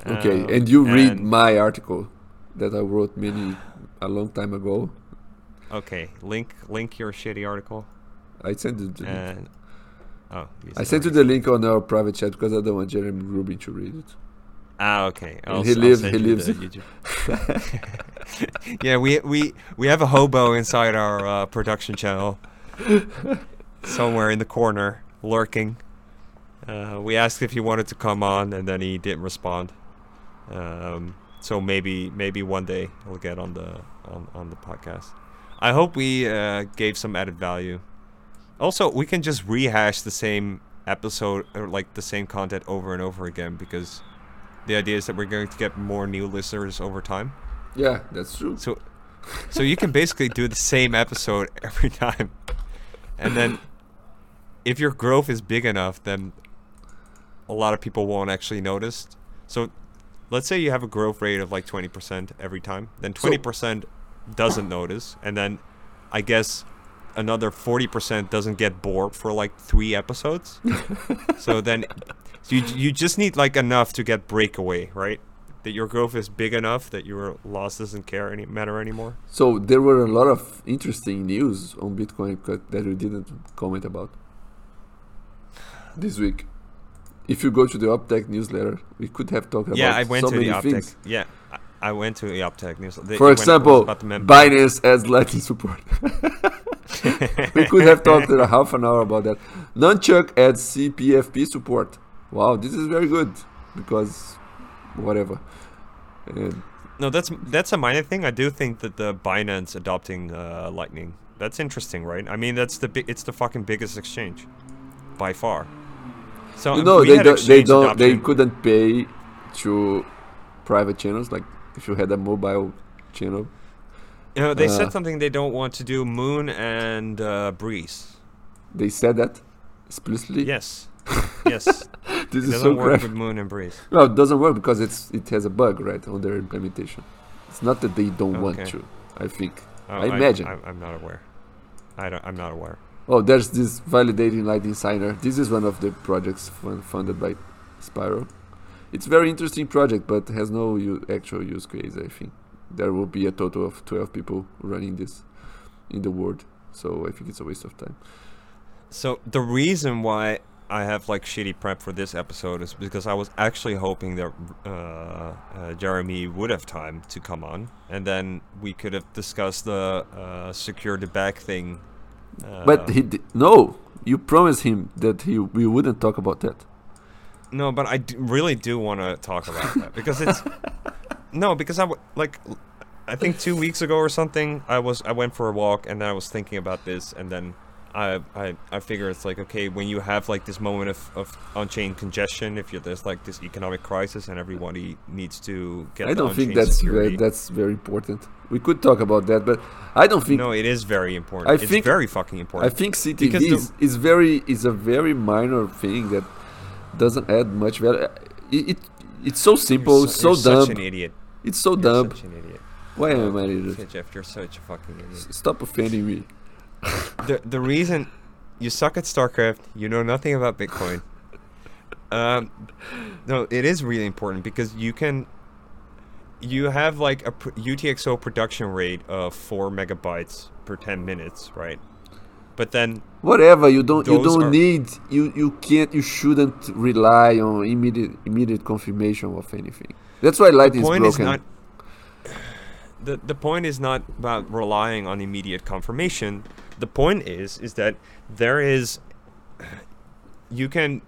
Okay, Um, and you read and- my article that I wrote many a long time ago. Okay, link link your shitty article. I sent it. To you. And oh, you I sent you the link on our private chat because I don't want Jeremy Rubin to read it. Ah, okay. I'll he lives- he lives- yeah, we we we have a hobo inside our uh, production channel, somewhere in the corner, lurking. Uh, we asked if he wanted to come on, and then he didn't respond. Um, so maybe maybe one day he'll get on the on, on the podcast. I hope we uh, gave some added value. Also, we can just rehash the same episode or like the same content over and over again because the idea is that we're going to get more new listeners over time. Yeah, that's true. So, so you can basically do the same episode every time, and then if your growth is big enough, then a lot of people won't actually notice. So, let's say you have a growth rate of like twenty percent every time, then twenty percent doesn't notice, and then I guess another 40% doesn't get bored for like three episodes. so then so you, you just need like enough to get breakaway, right? That your growth is big enough that your loss doesn't care any matter anymore. So there were a lot of interesting news on Bitcoin co- that we didn't comment about this week. If you go to the Optech newsletter, we could have talked about yeah, I went so to the many Optech. things. Yeah, I- went to the Optech news. they- For when it was example, about the Binance adds Lightning support. we could have talked a half an hour about that. Nunchuk adds CPFP support. Wow, this is very good because whatever. And No, that's that's a minor thing. I do think that the Binance adopting uh, Lightning that's interesting, right? I mean, that's the big. It's the fucking biggest exchange, by far. So you know they don't, they don't they couldn't pay to private channels like if you had a mobile channel. You know, they uh, said something they don't want to do. Muun and uh, Breeze. They said that explicitly. Yes, yes. this it is doesn't so work crap. with Muun and Breeze. No, it doesn't work because it's it has a bug right on their implementation. It's not that they don't want to. I think. Oh, I imagine. I, am not aware. I don't. I'm not aware. Oh, there's this validating Lightning Signer. This is one of the projects fun- funded by Spiral. It's a very interesting project, but has no u- actual use case. I think there will be a total of 12 people running this in the world. So I think it's a waste of time. So the reason why I have like shitty prep for this episode is because I was actually hoping that uh, uh, Jeremy would have time to come on, and then we could have discussed the uh, secure the bag thing. Uh, but he di- no, you promised him that he we wouldn't talk about that. no, but I d- really do want to talk about that because it's no, because I w- like I think two weeks ago or something. I was I went for a walk and then I was thinking about this, and then I I I figure it's like okay when you have like this moment of, of on-chain congestion, if you're there's like this economic crisis and everybody needs to get. I don't think that's very, that's very important. We could talk about that, but I don't think no, it is very important. I it's think- very fucking important. I think CTV the- is, is very is a very minor thing that doesn't add much value. It, it it's so simple, so you're dumb. Such an idiot. It's so You're dumb. Such an idiot. Why am I an idiot? Jeff, you're such a fucking idiot. Stop offending me. The the reason you suck at StarCraft, you know nothing about Bitcoin. Um, no, it is really important because you can. You have like a UTXO production rate of four megabytes per ten minutes, right? But then Whatever you don't you don't are- need you you can't you shouldn't rely on immediate immediate confirmation of anything. That's why Lightning is broken. not. The the point is not about relying on immediate confirmation. The point is is that there is. You can.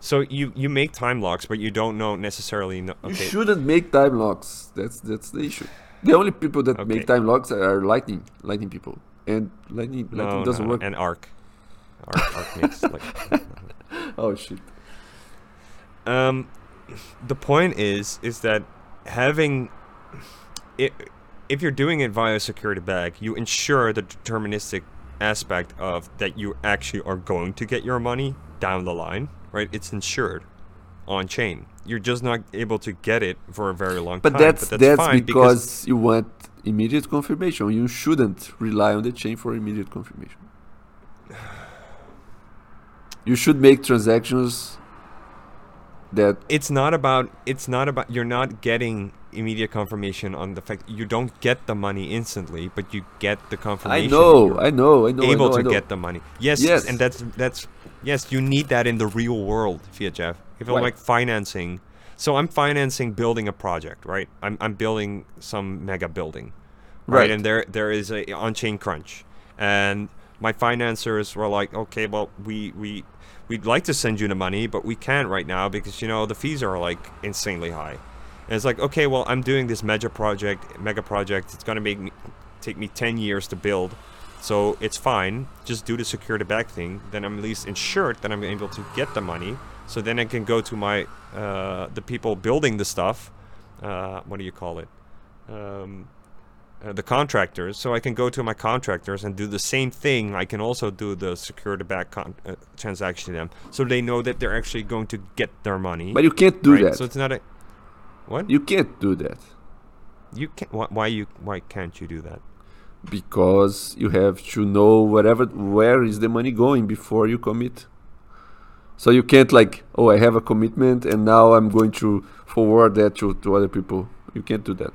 So you you make time locks, but you don't know necessarily. Know, You shouldn't make time locks. That's that's the issue. The only people that Okay. make time locks are Lightning Lightning people, and Lightning Lightning no, doesn't no, work. And Ark, Ark, Ark makes like. oh shit! Um, the point is, is that having it, if you're doing it via a secure the bag, you ensure the deterministic aspect of that you actually are going to get your money down the line, right? It's insured on chain. You're just not able to get it for a very long But time. that's but that's, that's, fine because, you want immediate confirmation. You shouldn't rely on the chain for immediate confirmation. You should make transactions that it's not about it's not about you're not getting immediate confirmation on the fact you don't get the money instantly, but you get the confirmation. I know, I know, I know, able I know, I to know. get the money. Yes, Yes. and that's that's yes, you need that in the real world, fiatjaf. If I'm Right. like financing, so I'm financing building a project, right? I'm I'm building some mega building, right? Right. And there there is a on-chain crunch, and my financiers were like, okay, well we we we'd like to send you the money, but we can't right now because you know the fees are like insanely high. And it's like, okay, well, I'm doing this mega project, mega project. It's gonna make me take me 10 years to build, so it's fine. Just do the secure the bag thing. Then I'm at least insured that I'm able to get the money. So then I can go to my uh, the people building the stuff. Uh, what do you call it? Um, uh, the contractors. So I can go to my contractors and do the same thing. I can also do the secure the bag con- uh, transaction to them, so they know that they're actually going to get their money. But you can't do right? that. So it's not a what you can't do that. you can't. Wh- why you? Why can't you do that? because you have to know whatever where is the money going before you commit. So you can't like, oh, I have a commitment and now I'm going to forward that to, to other people. You can't do that.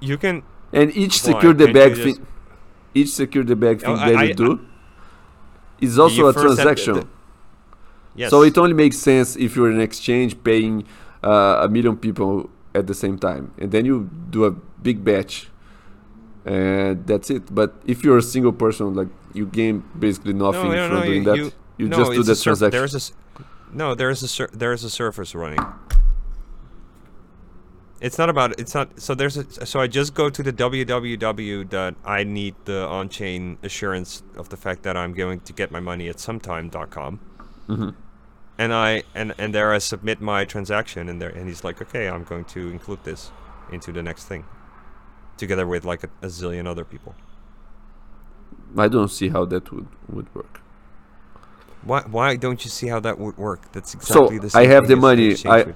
You can. And each secure the bag thing, each secure the bag thing I- that I- you do is also a first have the- transaction. Yes. So it only makes sense if you're in exchange paying uh, a million people at the same time, and then you do a big batch, and that's it. But if you're a single person, like you gain basically nothing no, from no, doing you- that. you- You, no, just do the transaction. There's a no, there's a sur- there's a surface running. It's not about it's not so there's a so I just go to the www that I need the on-chain assurance of the fact that I'm going to get my money at sometime.com. hmm And I and and there I submit my transaction and there and he's like, "Okay, I'm going to include this into the next thing." Together with like a, a zillion other people. I don't see how that would would work. Why why don't you see how that would work? That's So, exactly the I have thing the money, I-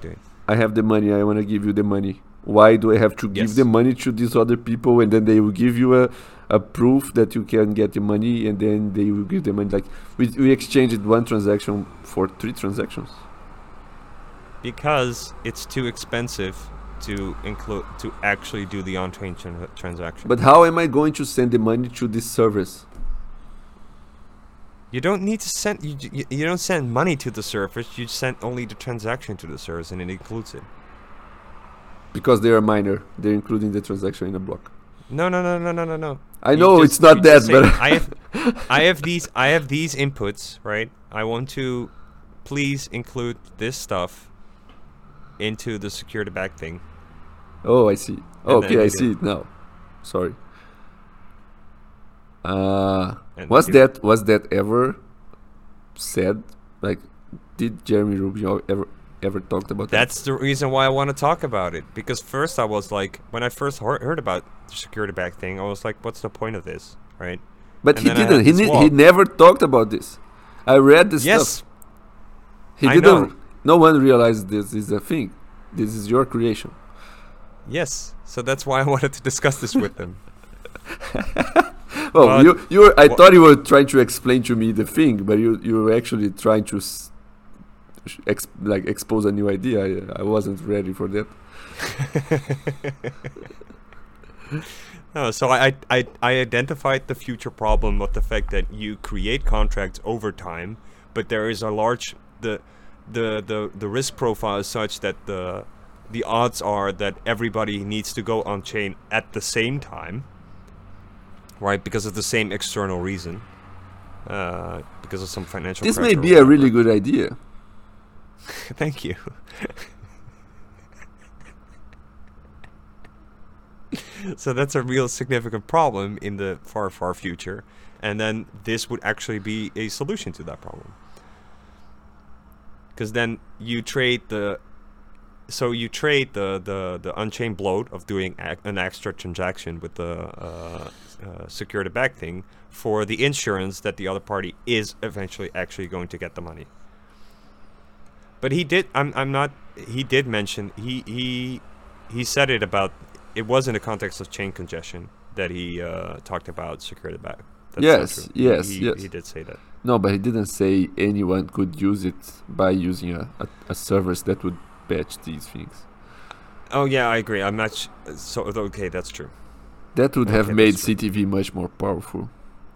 I have the money. I want to give you the money. Why do I have to give Yes. the money to these other people and then they will give you a, a proof that you can get the money and then they will give the money? Like we we exchanged one transaction for three transactions. Because it's too expensive to include to actually do the on-chain tran- transaction. But how am I going to send the money to this service? you don't need to send you, you, you don't send money to the service. You send only the transaction to the service, and it includes it. Because they are miner, they're including the transaction in a block. No, no, no, no, no, no, no. I You know just- it's not that, but I have, I have these, I have these inputs, right? I want to, please include this stuff into the secure the bag thing. oh, I see. Then okay, I see do. it now. Sorry. Uh, And was that was that ever said? Like, did Jeremy Rubin ever ever talked about that? That's the reason why I want to talk about it. Because first I was like, when I first heard, about the secure the bag thing, I was like, what's the point of this, right? But and he then I had didn't. He, ne- he never talked about this. I read this yes, stuff. He I didn't. know. No one realized this is a thing. This is your creation. yes. So that's why I wanted to discuss this with them. Well, But you you were, I wha- thought you were trying to explain to me the thing, but you you were actually trying to s- ex- like expose a new idea. I, I wasn't ready for that. No, so I, I I identified the future problem of the fact that you create contracts over time, but there is a large the the the, the risk profile is such that the the odds are that everybody needs to go on chain at the same time, right? Because of the same external reason, uh, because of some financial. This may be a really good idea. Thank you. so that's a real significant problem in the far, far future. And then this would actually be a solution to that problem. Because then you trade the. So you trade the, the, the on-chain bloat of doing an extra transaction with the uh, uh, secure the bag thing for the insurance that the other party is eventually actually going to get the money. But he did. I'm. I'm not. He did mention. He. He. He said it about. It was in the context of chain congestion that he uh, talked about secure the bag. That's Yes, yes, he, yes. He did say that. No, but he didn't say anyone could use it by using a, a, a service that would patch these things. Oh yeah, I agree. I'm not. Sh- so okay, that's true. That would have Okay, made. CTV much more powerful,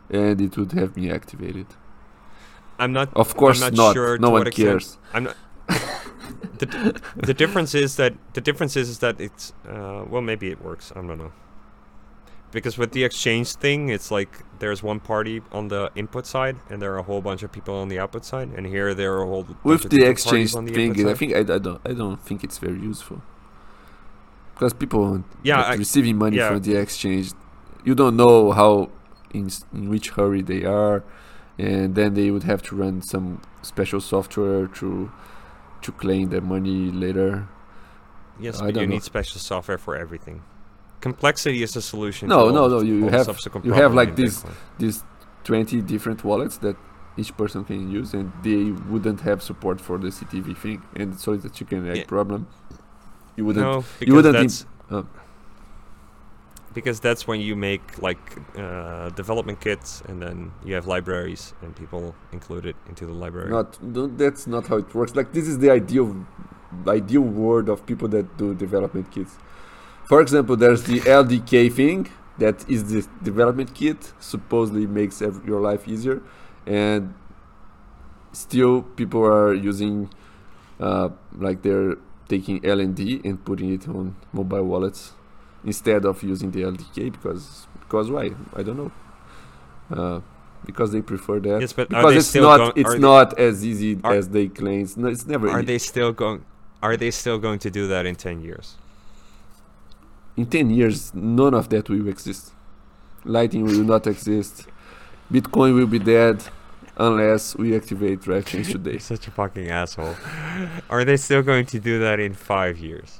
and it would have me activated. I'm not. Of course I'm not. not. Sure no to one what extent- cares. I'm not. The, the difference is that the difference is, is that it's uh, well maybe it works. I don't know. Because with the exchange thing it's like there's one party on the input side and there are a whole bunch of people on the output side. And here there are a whole With the exchange on the thing, I think I, I don't I don't think it's very useful. Because people Yeah, like, I- receiving money yeah. from the exchange, you don't know how in s- in which hurry they are, and then they would have to run some special software to to claim the money later. yes I but you know. need special software for everything complexity is the solution No, no, all no, you- you have- you have, like, this- These twenty different wallets that each person can use, and they wouldn't have support for the CTV thing, and so it's a chicken egg Yeah. problem. You wouldn't. no because wouldn't that's uh, because that's when you make like uh, development kits and then you have libraries and people include it into the library. Not no, that's not how it works. Like this is the ideal ideal world of people that do development kits. For example, there's the LDK thing that is the development kit supposedly makes your life easier, and still people are using uh, like they're taking LND and putting it on mobile wallets instead of using the LDK because because why? I don't know. Uh, because they prefer that. Yes, but because it's not going- it's they- not as easy are- as they claim. No, it's never. Are e- they still going? Are they still going to do that in ten years? in ten years, none of that will exist. Lightning will not exist. Bitcoin will be dead unless we activate Drivechains today. You're such a fucking asshole. Are they still going to do that in five years?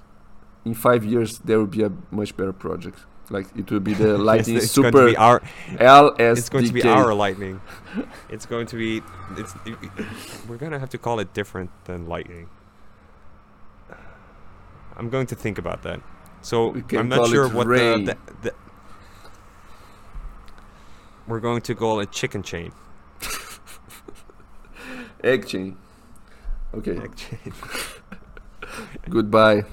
In five years, there will be a much better project. Like it will be the Lightning it's, it's going to Super be our. LSDK. It's going to be our lightning. It's going to be. It's. We're gonna have to call it different than lightning. I'm going to think about that. So I'm not sure what the, the, the. We're going to call it chicken chain. Egg chain. Okay. Egg chain. Goodbye.